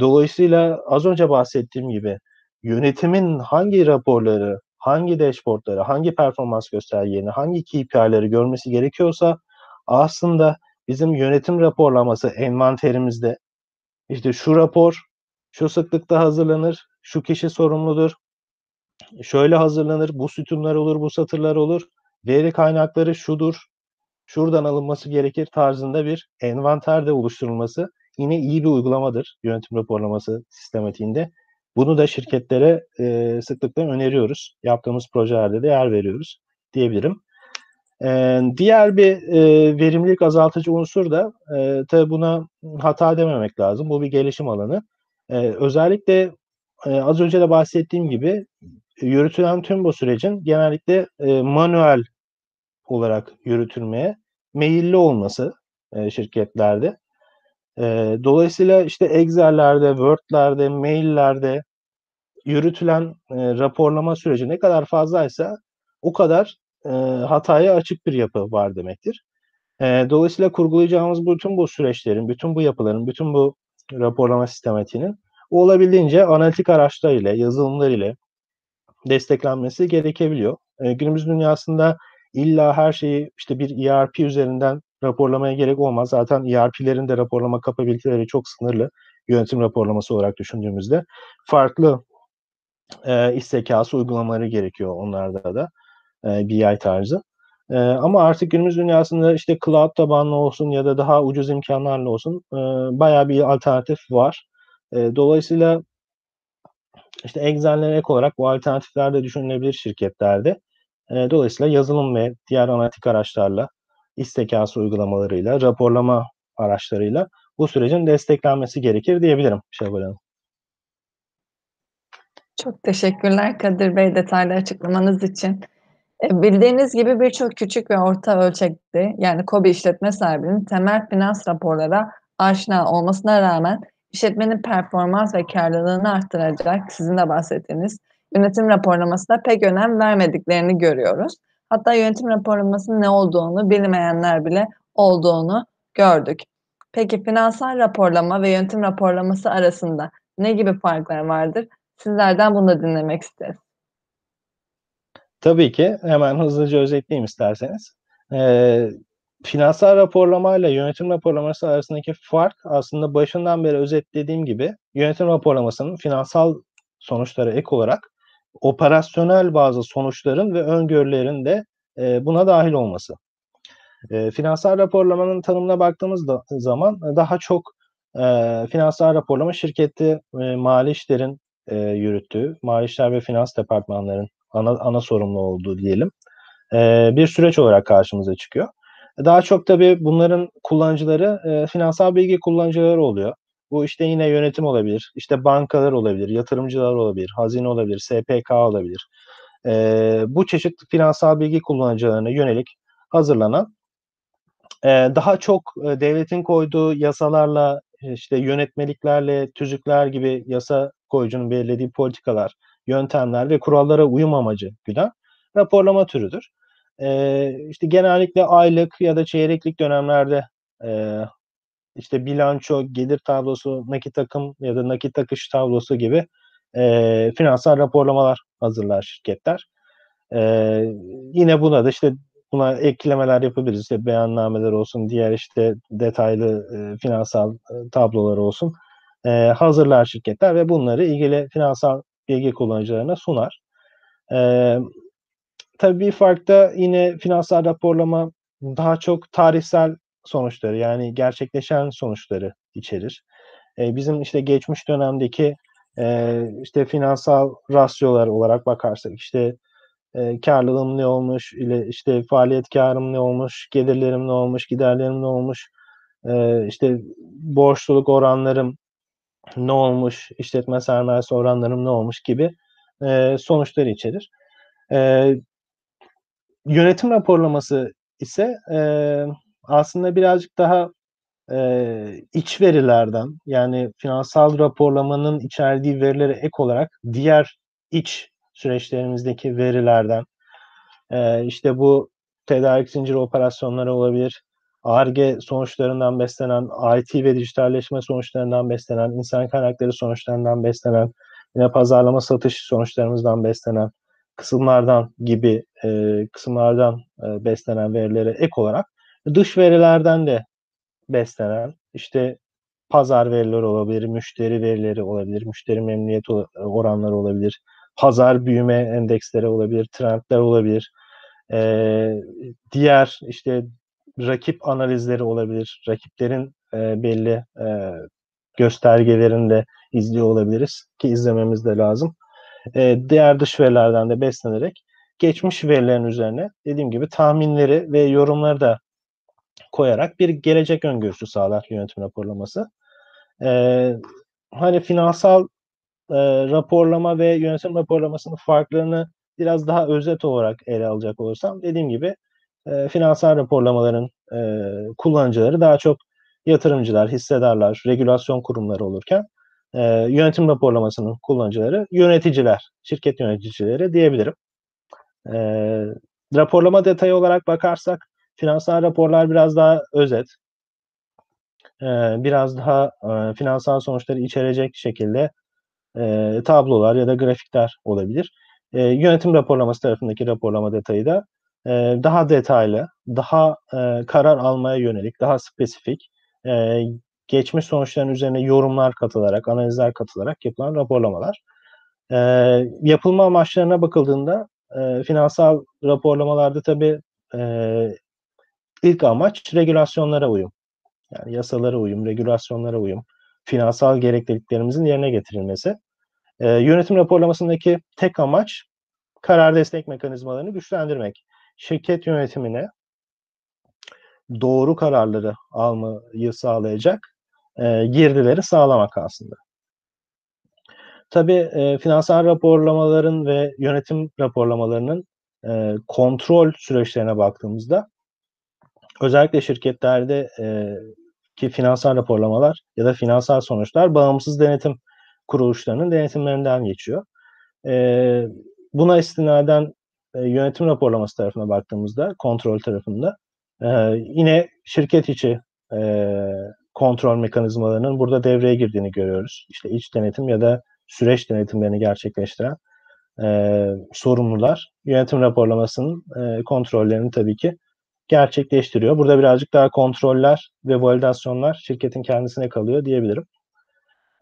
Dolayısıyla az önce bahsettiğim gibi yönetimin hangi raporları, hangi dashboardları, hangi performans göstergelerini, hangi KPI'leri görmesi gerekiyorsa aslında bizim yönetim raporlaması envanterimizde işte şu rapor şu sıklıkta hazırlanır, şu kişi sorumludur, şöyle hazırlanır, bu sütunlar olur, bu satırlar olur, veri kaynakları şudur, şuradan alınması gerekir tarzında bir envanter de oluşturulması yine iyi bir uygulamadır yönetim raporlaması sistematiğinde. Bunu da şirketlere e, sıklıkla öneriyoruz. Yaptığımız projelerde de yer veriyoruz diyebilirim. E, diğer bir e, verimlilik azaltıcı unsur da e, tabi buna hata dememek lazım. Bu bir gelişim alanı. E, özellikle e, az önce de bahsettiğim gibi yürütülen tüm bu sürecin genellikle e, manuel olarak yürütülmeye meyilli olması e, şirketlerde. E, dolayısıyla işte Excel'lerde, Word'lerde, maillerde yürütülen e, raporlama süreci ne kadar fazlaysa o kadar e, hataya açık bir yapı var demektir. E, dolayısıyla kurgulayacağımız bütün bu süreçlerin, bütün bu yapıların, bütün bu raporlama sistematiğinin olabildiğince analitik araçlar ile, yazılımlar ile desteklenmesi gerekebiliyor. E, günümüz dünyasında illa her şeyi işte bir ERP üzerinden raporlamaya gerek olmaz. Zaten ERP'lerin de raporlama kapabiliteleri çok sınırlı. Yönetim raporlaması olarak düşündüğümüzde farklı e, iş zekası uygulamaları gerekiyor onlarda da e, BI tarzı. Eee, ama artık günümüz dünyasında, işte, cloud tabanlı olsun ya da daha ucuz imkânlarla olsun, eee, bayağı bir alternatif var. Eee, dolayısıyla işte, Excel'lere ek olarak bu alternatifler de düşünülebilir şirketlerde. Eee, dolayısıyla yazılım ve diğer analitik araçlarla, iş zekâsı uygulamalarıyla, raporlama araçlarıyla bu sürecin desteklenmesi gerekir diyebilirim Şevval Hanım. Çok teşekkürler Kadir Bey detaylı açıklamanız için. Eee, bildiğiniz gibi birçok küçük ve orta ölçekli, yani KOBİ işletme sahibinin temel finans raporlara aşina olmasına rağmen işletmenin performans ve kârlılığını arttıracak, sizin de bahsettiğiniz yönetim raporlamasına pek önem vermediklerini görüyoruz. Hatta yönetim raporlamasının ne olduğunu bilmeyenler bile olduğunu gördük. Peki finansal raporlama ve yönetim raporlaması arasında ne gibi farklar vardır? Sizlerden bunu da dinlemek isteriz. Tabii ki. Hemen hızlıca özetleyeyim isterseniz. Eee, finansal raporlamayla yönetim raporlaması arasındaki fark aslında başından beri özetlediğim gibi yönetim raporlamasının finansal sonuçlara ek olarak operasyonel bazı sonuçların ve öngörülerin de, eee, buna dâhil olması. Eee, finansal raporlamanın tanımına baktığımız da zaman daha çok, eee, finansal raporlama şirkette, eee, mali işlerin, eee, yürüttüğü, mali ve finans departmanlarının ana ana sorumlu olduğu diyelim, eee, bir süreç olarak karşımıza çıkıyor. Daha çok tabii bunların kullanıcıları, eee, finansal bilgi kullanıcıları oluyor. Bu, işte, yine yönetim olabilir, işte, bankalar olabilir, yatırımcılar olabilir, hazine olabilir, SPK olabilir. Eee, bu çeşitli finansal bilgi kullanıcılarına yönelik hazırlanan, eee, daha çok, eee, devletin koyduğu yasalarla, işte, yönetmeliklerle, tüzükler gibi yasa koyucunun belirlediği politikalar, yöntemler ve kurallara uyum amacı güden raporlama türüdür. Eee, işte, genellikle aylık ya da çeyreklik dönemlerde, eee, işte, bilanço, gelir tablosu, nakit akım ya da nakit akış tablosu gibi, eee, finansal raporlamalar hazırlar şirketler. Eee, yine buna da, işte, buna eklemeler yapabiliriz. İşte, beyannameler olsun, diğer, işte, detaylı, eee, finansal, eee, tablolar olsun, eee, hazırlar şirketler ve bunları ilgili finansal bilgi kullanıcılarına sunar. Emm, tabii bir fark da yine finansal raporlama daha çok tarihsel sonuçları, yani gerçekleşen sonuçları içerir. Eee, bizim, işte, geçmiş dönemdeki, eee, işte, finansal rasyolar olarak bakarsak, işte, eee, kârlılığım ne olmuş, ile, işte, faaliyet kârım ne olmuş, gelirlerim ne olmuş, giderlerim ne olmuş, eee, işte, borçluluk oranlarım ne olmuş, işletme sermayesi oranlarım ne olmuş gibi, eee, sonuçları içerir. Eee, yönetim raporlaması ise, eee, aslında birazcık daha, eee, iç verilerden, yani finansal raporlamanın içerdiği verilere ek olarak diğer iç süreçlerimizdeki verilerden, eee, işte, bu tedarik zinciri operasyonları olabilir, Ar-Ge sonuçlarından beslenen, IT ve dijitalleşme sonuçlarından beslenen, insan kaynakları sonuçlarından beslenen, yine pazarlama satış sonuçlarımızdan beslenen kısımlardan gibi, eee, kısımlardan, eee, beslenen verilere ek olarak dış verilerden de beslenen, işte, pazar verileri olabilir, müşteri verileri olabilir, müşteri memnuniyeti o oranları olabilir, pazar büyüme endeksleri olabilir, trendler olabilir. Eee, diğer, işte, rakip analizleri olabilir, rakiplerin, eee, belli, eee, göstergelerini de izliyor olabiliriz ki izlememiz de lazım. Eee, diğer dış verilerden de beslenerek geçmiş verilerin üzerine dediğim gibi tahminleri ve yorumları da koyarak bir gelecek öngörüsü sağlar yönetim raporlaması. Eee, hani, finansal, eee, raporlama ve yönetim raporlamasının farklarını biraz daha özet olarak ele alacak olursam dediğim gibi, eee, finansal raporlamaların, eee, kullanıcıları daha çok yatırımcılar, hissedarlar, regülasyon kurumları olurken, eee, yönetim raporlamasının kullanıcıları yöneticiler, şirket yöneticileri diyebilirim. Eee, raporlama detayı olarak bakarsak finansal raporlar biraz daha özet. Eee, biraz daha, eee, finansal sonuçları içerecek şekilde, eee, tablolar ya da grafikler olabilir. Eee, yönetim raporlaması tarafındaki raporlama detayı da, eee, daha detaylı, daha, eee, karar almaya yönelik, daha spesifik, eee, geçmiş sonuçların üzerine yorumlar katılarak, analizler katılarak yapılan raporlamalar. Eee, yapılma amaçlarına bakıldığında, eee, finansal raporlamalarda tabii e, ilk amaç regülasyonlara uyum. Yani yasalara uyum, regülasyonlara uyum, finansal gerekliliklerimizin yerine getirilmesi. E, yönetim raporlamasındaki tek amaç karar destek mekanizmalarını güçlendirmek. Şirket yönetimine doğru kararları almayı sağlayacak e, girdileri sağlamak aslında. Tabii e, finansal raporlamaların ve yönetim raporlamalarının e, kontrol süreçlerine baktığımızda özellikle şirketlerde e, ki finansal raporlamalar ya da finansal sonuçlar bağımsız denetim kuruluşlarının denetimlerinden geçiyor. E, buna istinaden e, yönetim raporlaması tarafına baktığımızda, kontrol tarafında e, yine şirket içi e, kontrol mekanizmalarının burada devreye girdiğini görüyoruz. İşte iç denetim ya da süreç denetimlerini gerçekleştiren e, sorumlular yönetim raporlamasının e, kontrollerini tabii ki gerçekleştiriyor. Burada birazcık daha kontroller ve validasyonlar şirketin kendisine kalıyor diyebilirim.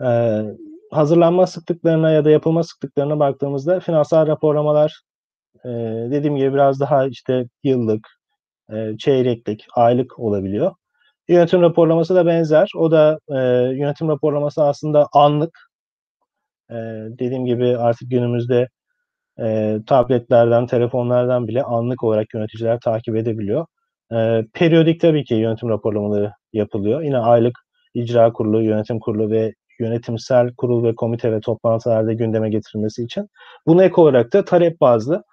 E, hazırlanma sıklıklarına ya da yapılma sıklıklarına baktığımızda finansal raporlamalar e, dediğim gibi biraz daha işte yıllık, e, çeyreklik, aylık olabiliyor. Yönetim raporlaması da benzer. O da e, yönetim raporlaması aslında anlık. E, dediğim gibi artık günümüzde e, tabletlerden, telefonlardan bile anlık olarak yöneticiler takip edebiliyor. E, periyodik tabii ki yönetim raporlamaları yapılıyor. Yine aylık icra kurulu, yönetim kurulu ve yönetimsel kurul ve komite ve toplantılarda gündeme getirilmesi için. Buna ek olarak da talep bazlı,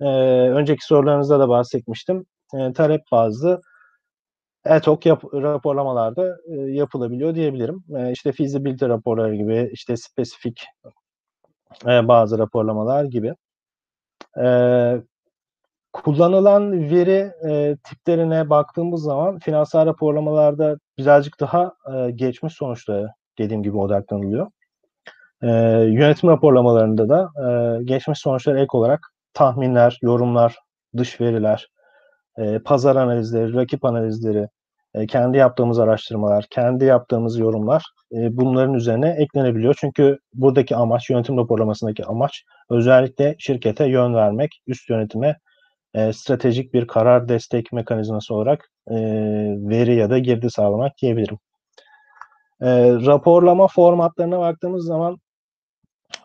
e, önceki sorularınızda da bahsetmiştim, e, talep bazlı ad hoc yap, raporlamalarda e, yapılabiliyor diyebilirim. E, işte feasibility raporları gibi, işte spesifik e, bazı raporlamalar gibi. E, kullanılan veri e, tiplerine baktığımız zaman finansal raporlamalarda birazcık daha e, geçmiş sonuçlara dediğim gibi odaklanılıyor. E, yönetim raporlamalarında da e, geçmiş sonuçlara ek olarak tahminler, yorumlar, dış veriler, e, pazar analizleri, rakip analizleri, e, kendi yaptığımız araştırmalar, kendi yaptığımız yorumlar e, bunların üzerine eklenebiliyor. Çünkü buradaki amaç, yönetim raporlamasındaki amaç özellikle şirkete yön vermek, üst yönetime e, stratejik bir karar destek mekanizması olarak e, veri ya da girdi sağlamak diyebilirim. E, raporlama formatlarına baktığımız zaman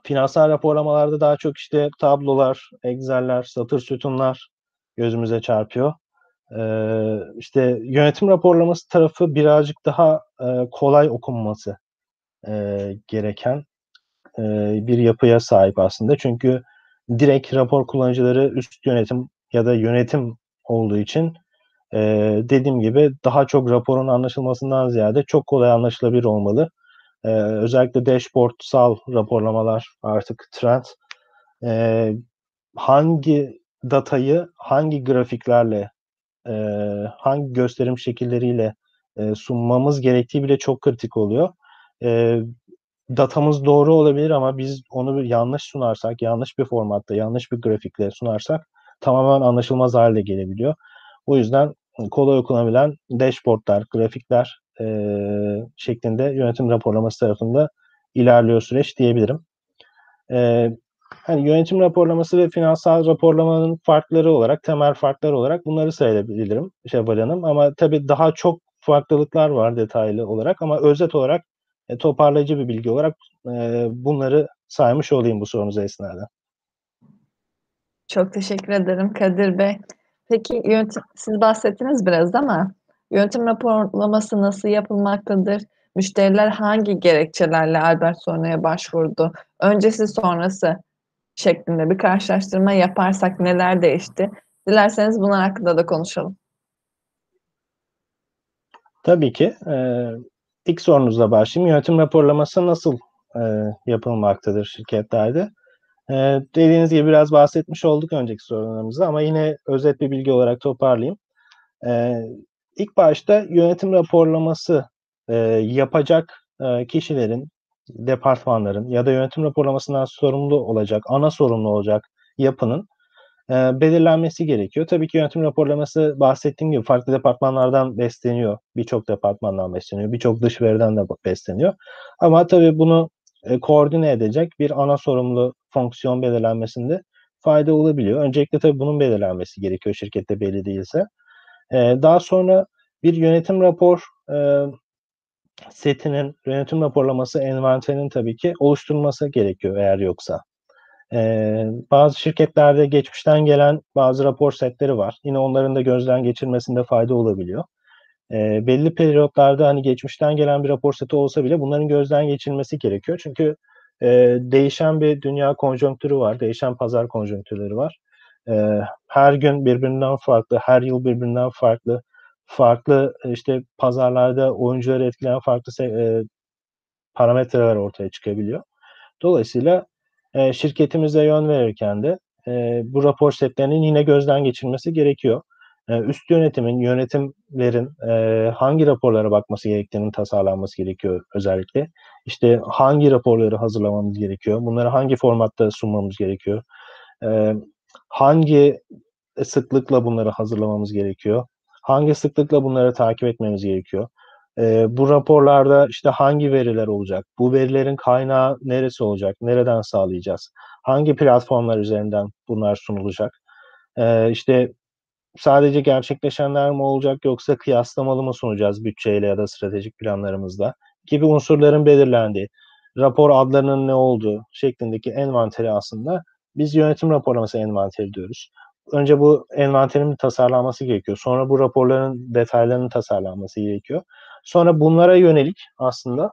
finansal raporlamalarda daha çok işte tablolar, Excel'ler, satır sütunlar gözümüze çarpıyor. Ee, işte yönetim raporlaması tarafı birazcık daha e, kolay okunması e, gereken e, bir yapıya sahip aslında. Çünkü direkt rapor kullanıcıları üst yönetim ya da yönetim olduğu için e, dediğim gibi daha çok raporun anlaşılmasından ziyade çok kolay anlaşılabilir olmalı. E, özellikle dashboardsal raporlamalar artık trend. E, hangi datayı hangi grafiklerle e, hangi gösterim şekilleriyle e, sunmamız gerektiği bile çok kritik oluyor. E, datamız doğru olabilir ama biz onu yanlış sunarsak, yanlış bir formatta, yanlış bir grafikle sunarsak tamamen anlaşılmaz hale gelebiliyor. O yüzden kolay okunabilen dashboardlar, grafikler e, şeklinde yönetim raporlaması tarafında ilerliyor süreç diyebilirim. E, hani yönetim raporlaması ve finansal raporlamanın farkları olarak, temel farklar olarak bunları sayabilirim Şevval Hanım. Ama tabii daha çok farklılıklar var detaylı olarak ama özet olarak e, toparlayıcı bir bilgi olarak e, bunları saymış olayım bu sorunuza esnada. Çok teşekkür ederim Kadir Bey. Peki yönetim, siz bahsettiniz biraz ama yönetim raporlaması nasıl yapılmaktadır? Müşteriler hangi gerekçelerle Albert başvurdu? Öncesi sonrası şeklinde bir karşılaştırma yaparsak neler değişti? Dilerseniz bunlar hakkında da konuşalım. Tabii ki. Ee, ilk sorunuzla başlayayım. Yönetim raporlaması nasıl e, yapılmaktadır şirketlerde? Ee, dediğiniz gibi biraz bahsetmiş olduk önceki sorularımızda ama yine özet bir bilgi olarak toparlayayım. Ee, ilk başta yönetim raporlaması e, yapacak e, kişilerin departmanların ya da yönetim raporlamasından sorumlu olacak, ana sorumlu olacak yapının e, belirlenmesi gerekiyor. Tabii ki yönetim raporlaması bahsettiğim gibi farklı departmanlardan besleniyor. Birçok departmandan besleniyor. Birçok dış veriden de besleniyor. Ama tabii bunu e, koordine edecek bir ana sorumlu fonksiyon belirlenmesinde fayda olabiliyor. Öncelikle tabii bunun belirlenmesi gerekiyor şirkette belli değilse. Eee, daha sonra bir yönetim rapor, eee, setinin, yönetim raporlaması envanterinin tabii ki oluşturulması gerekiyor eğer yoksa. Eee, bazı şirketlerde geçmişten gelen bazı rapor setleri var. Yine onların da gözden geçirilmesinde fayda olabiliyor. Eee, belli periyotlarda, hani, geçmişten gelen bir rapor seti olsa bile bunların gözden geçirilmesi gerekiyor. Çünkü, eee, değişen bir dünya konjonktürü var, değişen pazar konjonktürleri var. Eee, her gün birbirinden farklı, her yıl birbirinden farklı, farklı, işte, pazarlarda oyuncuları etkileyen farklı eee, parametreler ortaya çıkabiliyor. Dolayısıyla, eee, şirketimize yön verirken de, eee, bu rapor setlerinin yine gözden geçirilmesi gerekiyor. Eee, üst yönetimin, yönetimlerin, eee, hangi raporlara bakması gerektiğinin tasarlanması gerekiyor özellikle. İşte, hangi raporları hazırlamamız gerekiyor, bunları hangi formatta sunmamız gerekiyor, eee, hangi sıklıkla bunları hazırlamamız gerekiyor, hangi sıklıkla bunları takip etmemiz gerekiyor, eee, bu raporlarda, işte, hangi veriler olacak, bu verilerin kaynağı neresi olacak, nereden sağlayacağız, hangi platformlar üzerinden bunlar sunulacak, eee, işte, sadece gerçekleşenler mi olacak yoksa kıyaslamalı mı sunacağız bütçeyle ya da stratejik planlarımızla gibi unsurların belirlendiği, rapor adlarının ne olduğu şeklindeki envanteri aslında biz yönetim raporlaması envanteri diyoruz. Önce bu envanterin tasarlanması gerekiyor. Sonra bu raporların detaylarının tasarlanması gerekiyor. Sonra bunlara yönelik aslında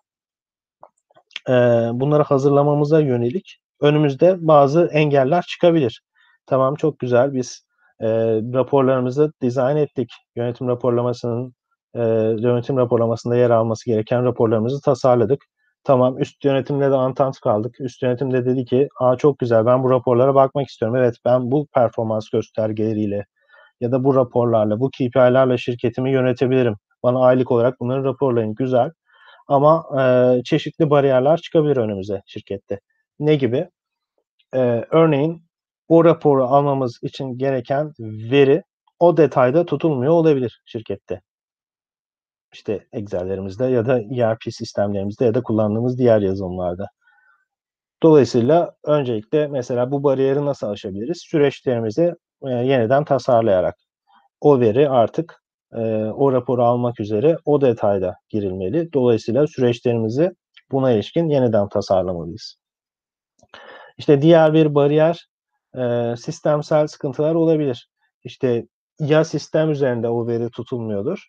eee, bunları hazırlamamıza yönelik önümüzde bazı engeller çıkabilir. Tamam, çok güzel. Biz, eee, raporlarımızı dizayn ettik. Yönetim raporlamasının, eee, yönetim raporlamasında yer alması gereken raporlarımızı tasarladık. Tamam, üst yönetimle de antant kaldık. Üst yönetim de dedi ki, "A, çok güzel, ben bu raporlara bakmak istiyorum. Evet, ben bu performans göstergeleriyle ya da bu raporlarla, bu KPI'lerle şirketimi yönetebilirim. Bana aylık olarak bunları raporlayın." Güzel ama, eee, çeşitli bariyerler çıkabilir önümüze şirkette. Ne gibi? Eee, örneğin o raporu almamız için gereken veri o detayda tutulmuyor olabilir şirkette. İşte, Excel'lerimizde ya da ERP sistemlerimizde ya da kullandığımız diğer yazılımlarda. Dolayısıyla öncelikle mesela bu bariyeri nasıl aşabiliriz? Süreçlerimizi, eee, yeniden tasarlayarak. O veri artık, eee, o raporu almak üzere o detayda girilmeli. Dolayısıyla süreçlerimizi buna ilişkin yeniden tasarlamalıyız. İşte, diğer bir bariyer, eee, sistemsel sıkıntılar olabilir. İşte, ya sistem üzerinde o veri tutulmuyordur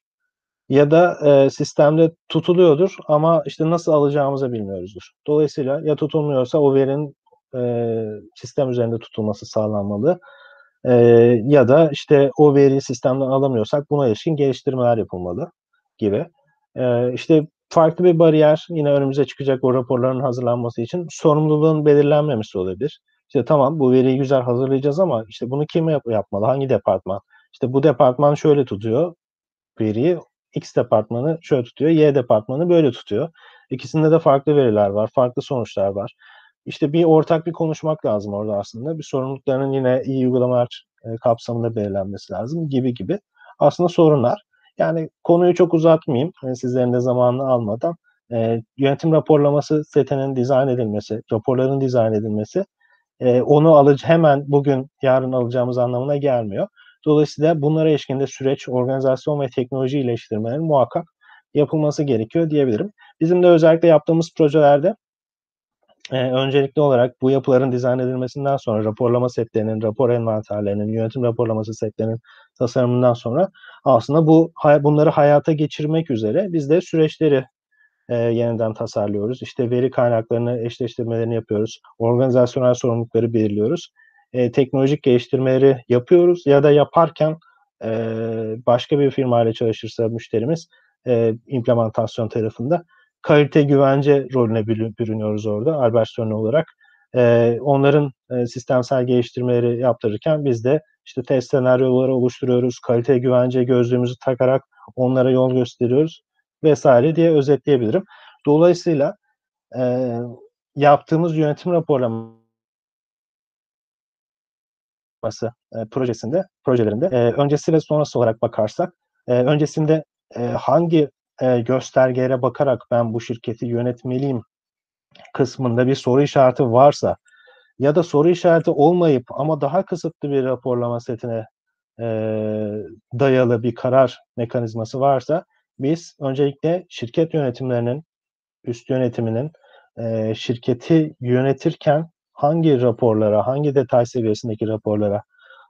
ya da, eee, sistemde tutuluyordur ama, işte, nasıl alacağımızı bilmiyoruzdur. Dolayısıyla ya tutulmuyorsa o verinin, eee, sistem üzerinde tutulması sağlanmalı, eee, ya da, işte, o veriyi sistemden alamıyorsak buna ilişkin geliştirmeler yapılmalı gibi. Eee, işte, farklı bir bariyer yine önümüze çıkacak o raporların hazırlanması için sorumluluğun belirlenmemesi olabilir. İşte, tamam, bu veriyi güzel hazırlayacağız ama, işte, bunu kim yap yapmalı, hangi departman? İşte, bu departman şöyle tutuyor veriyi, X departmanı şöyle tutuyor, Y departmanı böyle tutuyor. İkisinde de farklı veriler var, farklı sonuçlar var. İşte, bir ortak bir konuşmak lazım orada aslında. Bir sorumlulukların yine iyi uygulamalar, eee, kapsamında belirlenmesi lazım gibi gibi aslında sorunlar. Yani konuyu çok uzatmayayım, hani, sizlerin de zamanını almadan. Eee, yönetim raporlaması setinin dizayn edilmesi, raporların dizayn edilmesi, eee, onu alıcı hemen bugün, yarın alacağımız anlamına gelmiyor. Dolayısıyla bunlara ilişkin süreç, organizasyon ve teknoloji iyileştirmelerin muhakkak yapılması gerekiyor diyebilirim. Bizim de özellikle yaptığımız projelerde, eee, öncelikli olarak bu yapıların dizayn edilmesinden sonra raporlama setlerinin, rapor envanterlerinin, yönetim raporlaması setlerinin tasarımından sonra aslında bu bunları hayata geçirmek üzere biz de süreçleri, eee, yeniden tasarlıyoruz. İşte, veri kaynaklarını eşleştirmelerini yapıyoruz. Organizasyonel sorumlulukları belirliyoruz. Eee, teknolojik geliştirmeleri yapıyoruz ya da yaparken, eee, başka bir firmayla çalışırsa müşterimiz, eee, implementasyon tarafında kalite güvence rolüne bürü bürünüyoruz orada Albert Sörne olarak. Eee, onların, eee, sistemsel geliştirmeleri yaptırırken biz de, işte, test senaryoları oluşturuyoruz, kalite güvence gözlüğümüzü takarak onlara yol gösteriyoruz vs. diye özetleyebilirim. Dolayısıyla, eee, yaptığımız yönetim raporlaması eee, projesinde projelerinde, eee, öncesi ve sonrası olarak bakarsak, eee, öncesinde, eee, hangi, eee, göstergelere bakarak ben bu şirketi yönetmeliyim kısmında bir soru işareti varsa ya da soru işareti olmayıp ama daha kısıtlı bir raporlama setine e, dayalı bir karar mekanizması varsa biz öncelikle şirket yönetimlerinin, üst yönetiminin e, şirketi yönetirken hangi raporlara, hangi detay seviyesindeki raporlara,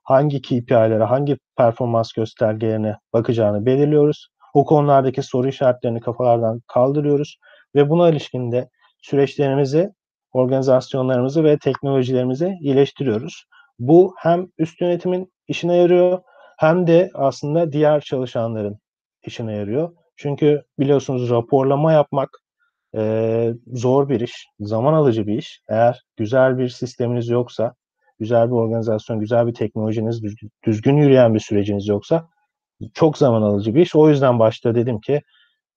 hangi KPI'lere, hangi performans göstergelerine bakacağını belirliyoruz. O konulardaki soru işaretlerini kafalardan kaldırıyoruz ve buna ilişkin de süreçlerimizi, organizasyonlarımızı ve teknolojilerimizi iyileştiriyoruz. Bu hem üst yönetimin işine yarıyor hem de aslında diğer çalışanların işine yarıyor. Çünkü biliyorsunuz raporlama yapmak e, zor bir iş, zaman alıcı bir iş. Eğer güzel bir sisteminiz yoksa, güzel bir organizasyon, güzel bir teknolojiniz, düzgün, yürüyen bir süreciniz yoksa çok zaman alıcı bir iş. O yüzden başta dedim ki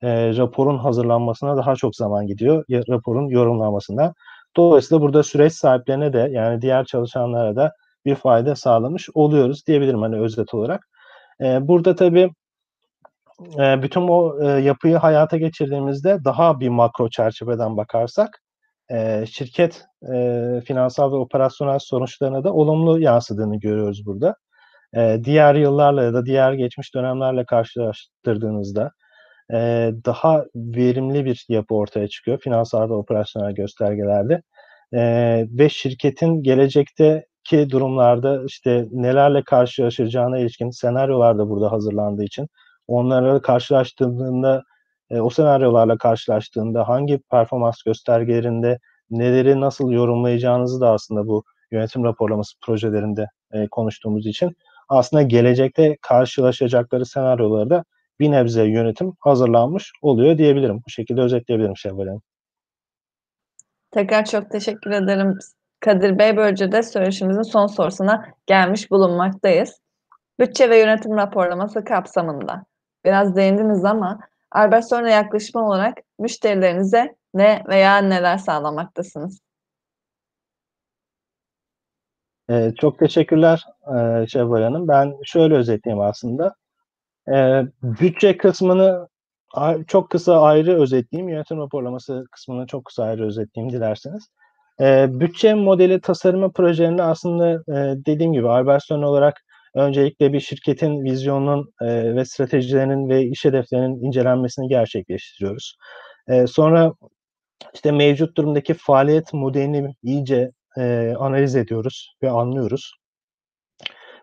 e, raporun hazırlanmasına daha çok zaman gidiyor. Ya, raporun yorumlanmasına. Dolayısıyla burada süreç sahiplerine de yani diğer çalışanlara da bir fayda sağlamış oluyoruz diyebilirim hani özet olarak. E, burada tabii e, bütün o e, yapıyı hayata geçirdiğimizde daha bir makro çerçeveden bakarsak e, şirket e, finansal ve operasyonel sonuçlarına da olumlu yansıdığını görüyoruz burada. Diğer yıllarla ya da diğer geçmiş dönemlerle karşılaştırdığınızda daha verimli bir yapı ortaya çıkıyor finansal ve operasyonel göstergelerde. Ve şirketin gelecekteki durumlarda işte nelerle karşılaşacağına ilişkin senaryolar da burada hazırlandığı için onlarla karşılaştığında e, o senaryolarla karşılaştığında hangi performans göstergelerinde neleri nasıl yorumlayacağınızı da aslında bu yönetim raporlaması projelerinde e, konuştuğumuz için aslında gelecekte karşılaşacakları senaryoları da bir nebze yönetim hazırlanmış oluyor diyebilirim. Bu şekilde özetleyebilirim Şevval Hanım. Tekrar çok teşekkür ederim Kadir Bey. Böylece de söyleşimizin son sorusuna gelmiş bulunmaktayız. Bütçe ve yönetim raporlaması kapsamında biraz değindiniz ama Albertson'a yaklaşım olarak müşterilerinize ne veya neler sağlamaktasınız? Ee, çok teşekkürler e, Şevval Hanım. Ben şöyle özetleyeyim aslında. E, bütçe kısmını çok kısa ayrı özetleyeyim. Yönetim raporlaması kısmını çok kısa ayrı özetleyeyim dilerseniz. E, bütçe modeli tasarımı projelerinde aslında e, dediğim gibi Albertson olarak öncelikle bir şirketin vizyonunun e, ve stratejilerinin ve iş hedeflerinin incelenmesini gerçekleştiriyoruz. E, sonra işte mevcut durumdaki faaliyet modelini iyice e, analiz ediyoruz ve anlıyoruz.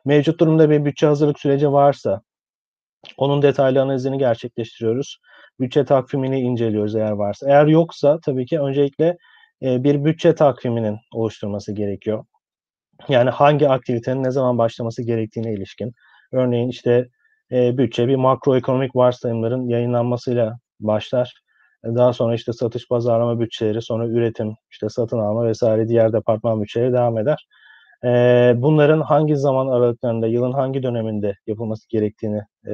Mevcut durumda bir bütçe hazırlık süreci varsa onun detaylı analizini gerçekleştiriyoruz. Bütçe takvimini inceliyoruz eğer varsa. Eğer yoksa tabii ki öncelikle e, bir bütçe takviminin oluşturması gerekiyor. Yani hangi aktivitenin ne zaman başlaması gerektiğine ilişkin. Örneğin işte e, bütçe bir makroekonomik varsayımların yayınlanmasıyla başlar. E, daha sonra işte satış pazarlama bütçeleri, sonra üretim, işte satın alma vesaire diğer departman bütçeleri devam eder. E, bunların hangi zaman aralıklarında, yılın hangi döneminde yapılması gerektiğini e,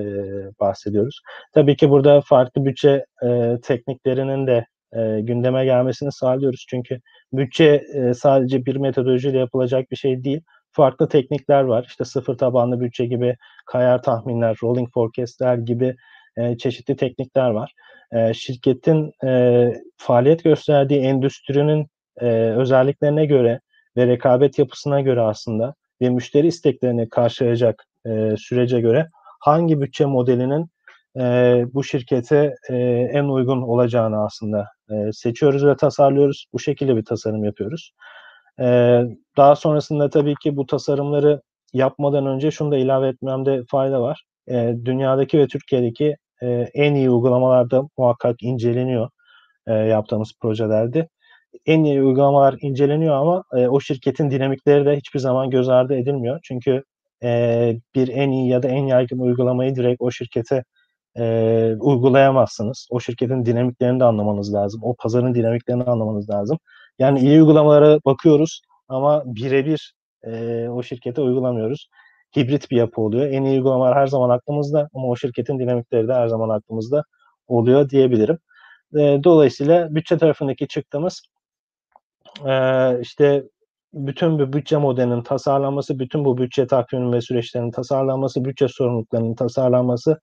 bahsediyoruz. Tabii ki burada farklı bütçe e, tekniklerinin de e, gündeme gelmesini sağlıyoruz. Çünkü bütçe e, sadece bir metodolojiyle yapılacak bir şey değil. Farklı teknikler var. İşte sıfır tabanlı bütçe gibi, kayar tahminler, rolling forecastler gibi e, çeşitli teknikler var. E, şirketin e, faaliyet gösterdiği endüstrinin e, özelliklerine göre ve rekabet yapısına göre aslında ve müşteri isteklerini karşılayacak e, sürece göre hangi bütçe modelinin e, bu şirkete e, en uygun olacağını aslında e, seçiyoruz ve tasarlıyoruz. Bu şekilde bir tasarım yapıyoruz. E, daha sonrasında tabii ki bu tasarımları yapmadan önce şunu da ilave etmemde fayda var. E, dünyadaki ve Türkiye'deki e, en iyi uygulamalarda muhakkak inceleniyor e, yaptığımız projelerde. En iyi uygulamalar inceleniyor ama e, o şirketin dinamikleri de hiçbir zaman göz ardı edilmiyor. Çünkü e, bir en iyi ya da en yaygın uygulamayı direkt o şirkete e, uygulayamazsınız. O şirketin dinamiklerini de anlamanız lazım. O pazarın dinamiklerini anlamanız lazım. Yani iyi uygulamalara bakıyoruz ama birebir e, o şirkete uygulamıyoruz. Hibrit bir yapı oluyor. En iyi uygulamalar her zaman aklımızda ama o şirketin dinamikleri de her zaman aklımızda oluyor diyebilirim. E, dolayısıyla bütçe tarafındaki çıktığımız e, işte bütün bu bütçe modelinin tasarlanması, bütün bu bütçe takviminin ve süreçlerinin tasarlanması, bütçe sorumluluklarının tasarlanması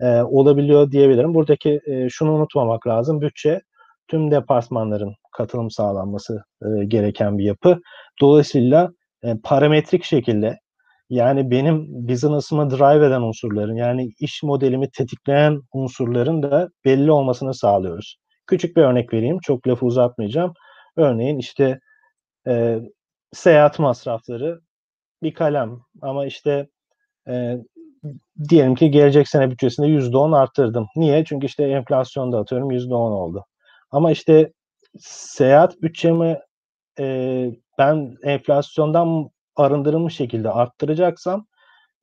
e, olabiliyor diyebilirim. Buradaki e, şunu unutmamak lazım. Bütçe tüm departmanların katılım sağlanması e, gereken bir yapı. Dolayısıyla e, parametrik şekilde yani benim business'ımı drive eden unsurların yani iş modelimi tetikleyen unsurların da belli olmasını sağlıyoruz. Küçük bir örnek vereyim. Çok lafı uzatmayacağım. Örneğin işte e, seyahat masrafları bir kalem ama işte e, diyelim ki gelecek sene bütçesinde %10 arttırdım. Niye? Çünkü işte enflasyonda atıyorum %10 oldu. Ama işte seyahat bütçemi e, ben enflasyondan arındırılmış şekilde arttıracaksam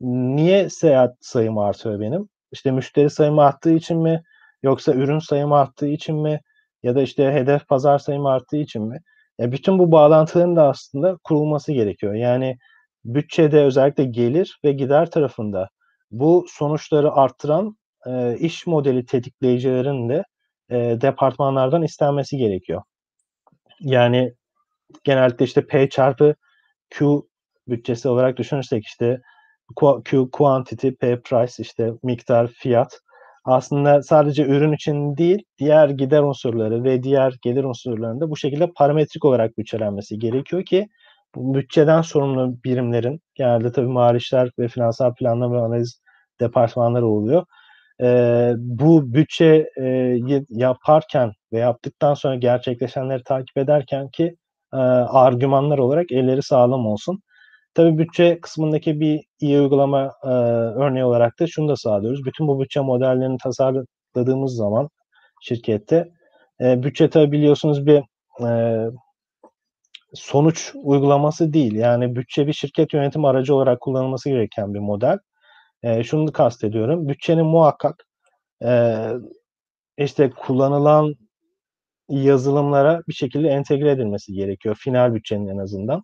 niye seyahat sayım artıyor benim? İşte müşteri sayımı arttığı için mi? Yoksa ürün sayımı arttığı için mi? Ya da işte hedef pazar sayımı arttığı için mi? Ya bütün bu bağlantıların da aslında kurulması gerekiyor. Yani bütçede özellikle gelir ve gider tarafında bu sonuçları arttıran e, iş modeli tetikleyicilerin de e, departmanlardan istenmesi gerekiyor. Yani genellikle işte P çarpı Q bütçesi olarak düşünürsek işte Q quantity, P price işte miktar, fiyat aslında sadece ürün için değil diğer gider unsurları ve diğer gelir unsurlarında bu şekilde parametrik olarak bütçelenmesi gerekiyor ki bütçeden sorumlu birimlerin genelde tabii mali işler ve finansal planlama ve analiz departmanları oluyor. Ee, bu bütçe e, yaparken ve yaptıktan sonra gerçekleşenleri takip ederken ki e, argümanlar olarak elleri sağlam olsun. Tabii bütçe kısmındaki bir iyi uygulama e, örneği olarak da şunu da sağlıyoruz. Bütün bu bütçe modellerini tasarladığımız zaman şirkette e, bütçe tabii biliyorsunuz bir e, sonuç uygulaması değil. Yani bütçe bir şirket yönetim aracı olarak kullanılması gereken bir model. E, şunu kastediyorum. Bütçenin muhakkak e, işte kullanılan yazılımlara bir şekilde entegre edilmesi gerekiyor. Final bütçenin en azından.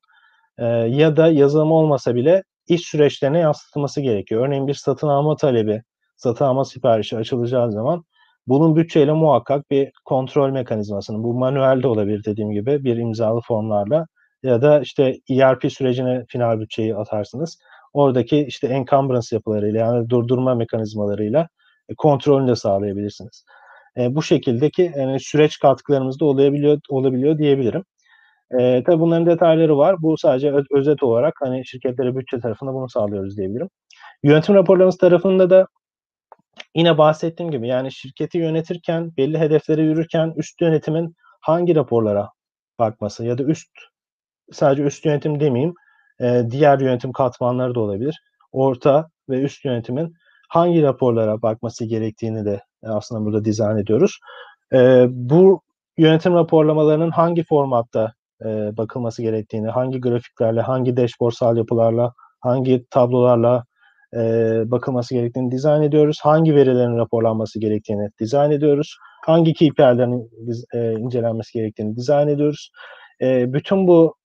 E, ya da yazılım olmasa bile iş süreçlerine yansıtılması gerekiyor. Örneğin bir satın alma talebi, satın alma siparişi açılacağı zaman bunun bütçeyle muhakkak bir kontrol mekanizmasını, bu manuelde olabilir dediğim gibi bir imzalı formlarla ya da işte ERP sürecine final bütçeyi atarsınız. Oradaki işte encumbrance yapılarıyla yani durdurma mekanizmalarıyla e, kontrolünü de sağlayabilirsiniz. E, bu şekildeki yani süreç katkılarımız da olabiliyor, olabiliyor diyebilirim. E, tabii bunların detayları var. Bu sadece öz, özet olarak hani şirketlere bütçe tarafında bunu sağlıyoruz diyebilirim. Yönetim raporlarımız tarafında da yine bahsettiğim gibi yani şirketi yönetirken, belli hedeflere yürürken üst yönetimin hangi raporlara bakması ya da üst sadece üst yönetim demeyeyim, e, diğer yönetim katmanları da olabilir. Orta ve üst yönetimin hangi raporlara bakması gerektiğini de aslında burada dizayn ediyoruz. E, bu yönetim raporlamalarının hangi formatta e, bakılması gerektiğini, hangi grafiklerle, hangi dashboardsal yapılarla, hangi tablolarla e, bakılması gerektiğini dizayn ediyoruz. Hangi verilerin raporlanması gerektiğini dizayn ediyoruz. Hangi KPI'lerin e, incelenmesi gerektiğini dizayn ediyoruz. E, bütün bu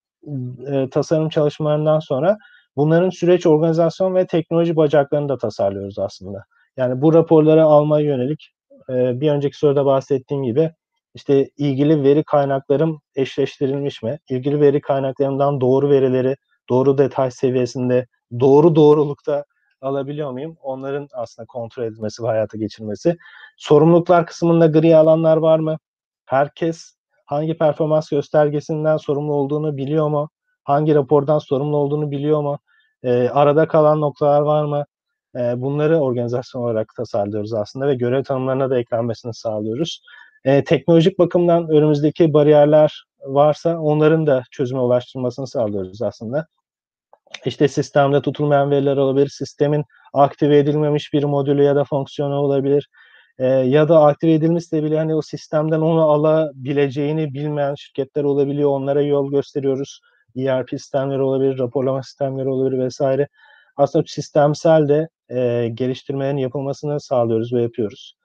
e, tasarım çalışmalarından sonra bunların süreç, organizasyon ve teknoloji bacaklarını da tasarlıyoruz aslında. Yani bu raporları almaya yönelik e, bir önceki soruda bahsettiğim gibi işte ilgili veri kaynaklarım eşleştirilmiş mi? İlgili veri kaynaklarımdan doğru verileri doğru detay seviyesinde, doğru doğrulukta alabiliyor muyum? Onların aslında kontrol edilmesi ve hayata geçirmesi. Sorumluluklar kısmında gri alanlar var mı? Herkes hangi performans göstergesinden sorumlu olduğunu biliyor mu? Hangi rapordan sorumlu olduğunu biliyor mu? E, arada kalan noktalar var mı? E, bunları organizasyon olarak tasarlıyoruz aslında ve görev tanımlarına da eklenmesini sağlıyoruz. E, teknolojik bakımdan önümüzdeki bariyerler varsa onların da çözüme ulaştırılmasını sağlıyoruz aslında. İşte sistemde tutulmayan veriler olabilir, sistemin aktive edilmemiş bir modülü ya da fonksiyonu olabilir. E, ya da aktive edilmişse bile hani o sistemden onu alabileceğini bilmeyen şirketler olabiliyor. Onlara yol gösteriyoruz. ERP sistemleri olabilir, raporlama sistemleri olabilir vesaire. Aslında sistemsel de e, geliştirmelerin yapılmasını sağlıyoruz ve yapıyoruz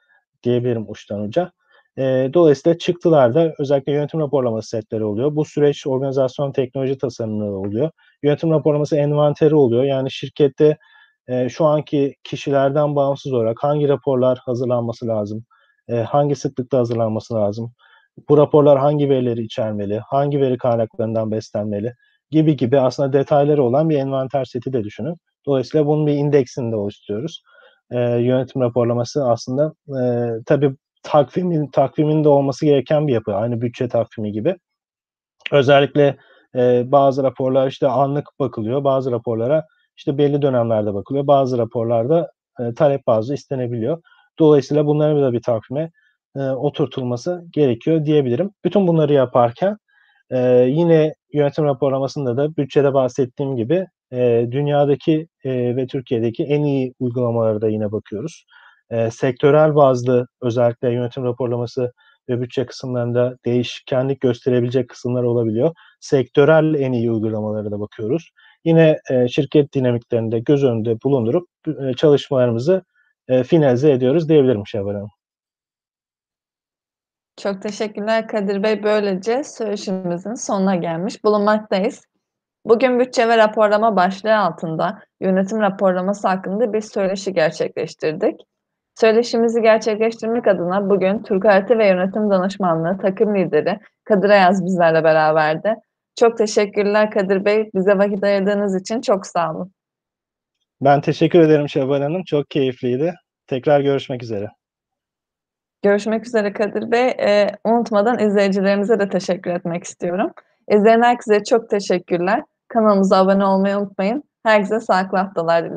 diyebilirim uçtan uca. E, dolayısıyla çıktılarda özellikle yönetim raporlaması setleri oluyor. Bu süreç organizasyon teknoloji tasarımları oluyor. Yönetim raporlaması envanteri oluyor. Yani şirkette e, şu anki kişilerden bağımsız olarak hangi raporlar hazırlanması lazım, e, hangi sıklıkta hazırlanması lazım, bu raporlar hangi verileri içermeli, hangi veri kaynaklarından beslenmeli gibi gibi aslında detayları olan bir envanter seti de düşünün. Dolayısıyla bunun bir indeksini de oluşturuyoruz. E, yönetim raporlaması aslında e, tabii takvimin takviminde olması gereken bir yapı. Aynı bütçe takvimi gibi. Özellikle, eee, bazı raporlar, işte, anlık bakılıyor. Bazı raporlara, işte, belli dönemlerde bakılıyor. Bazı raporlarda, eee, talep bazlı istenebiliyor. Dolayısıyla bunların da bir takvime, eee, oturtulması gerekiyor diyebilirim. Bütün bunları yaparken, eee, yine yönetim raporlamasında da bütçede bahsettiğim gibi, eee, dünyadaki, eee, ve Türkiye'deki en iyi uygulamalara da yine bakıyoruz. Eee, sektörel bazlı özellikle yönetim raporlaması ve bütçe kısımlarında değişkenlik gösterebilecek kısımlar olabiliyor. Sektörel en iyi uygulamalara da bakıyoruz. Yine, eee, şirket dinamiklerini de göz önünde bulundurup, eee, çalışmalarımızı, eee, finalize ediyoruz diyebilirim Şevval Hanım. Çok teşekkürler Kadir Bey. Böylece söyleşimizin sonuna gelmiş bulunmaktayız. Bugün bütçe ve raporlama başlığı altında yönetim raporlaması hakkında bir söyleşi gerçekleştirdik. Söyleşimizi gerçekleştirmek adına bugün Türk Harita ve Yönetim Danışmanlığı takım lideri Kadir Ayaz bizlerle beraberdi. Çok teşekkürler Kadir Bey. Bize vakit ayırdığınız için çok sağ olun. Ben teşekkür ederim Şevval Hanım. Çok keyifliydi. Tekrar görüşmek üzere. Görüşmek üzere Kadir Bey. Eee, unutmadan izleyicilerimize de teşekkür etmek istiyorum. İzleyen herkese çok teşekkürler. Kanalımıza abone olmayı unutmayın. Herkese sağlıklı haftalar diliyorum.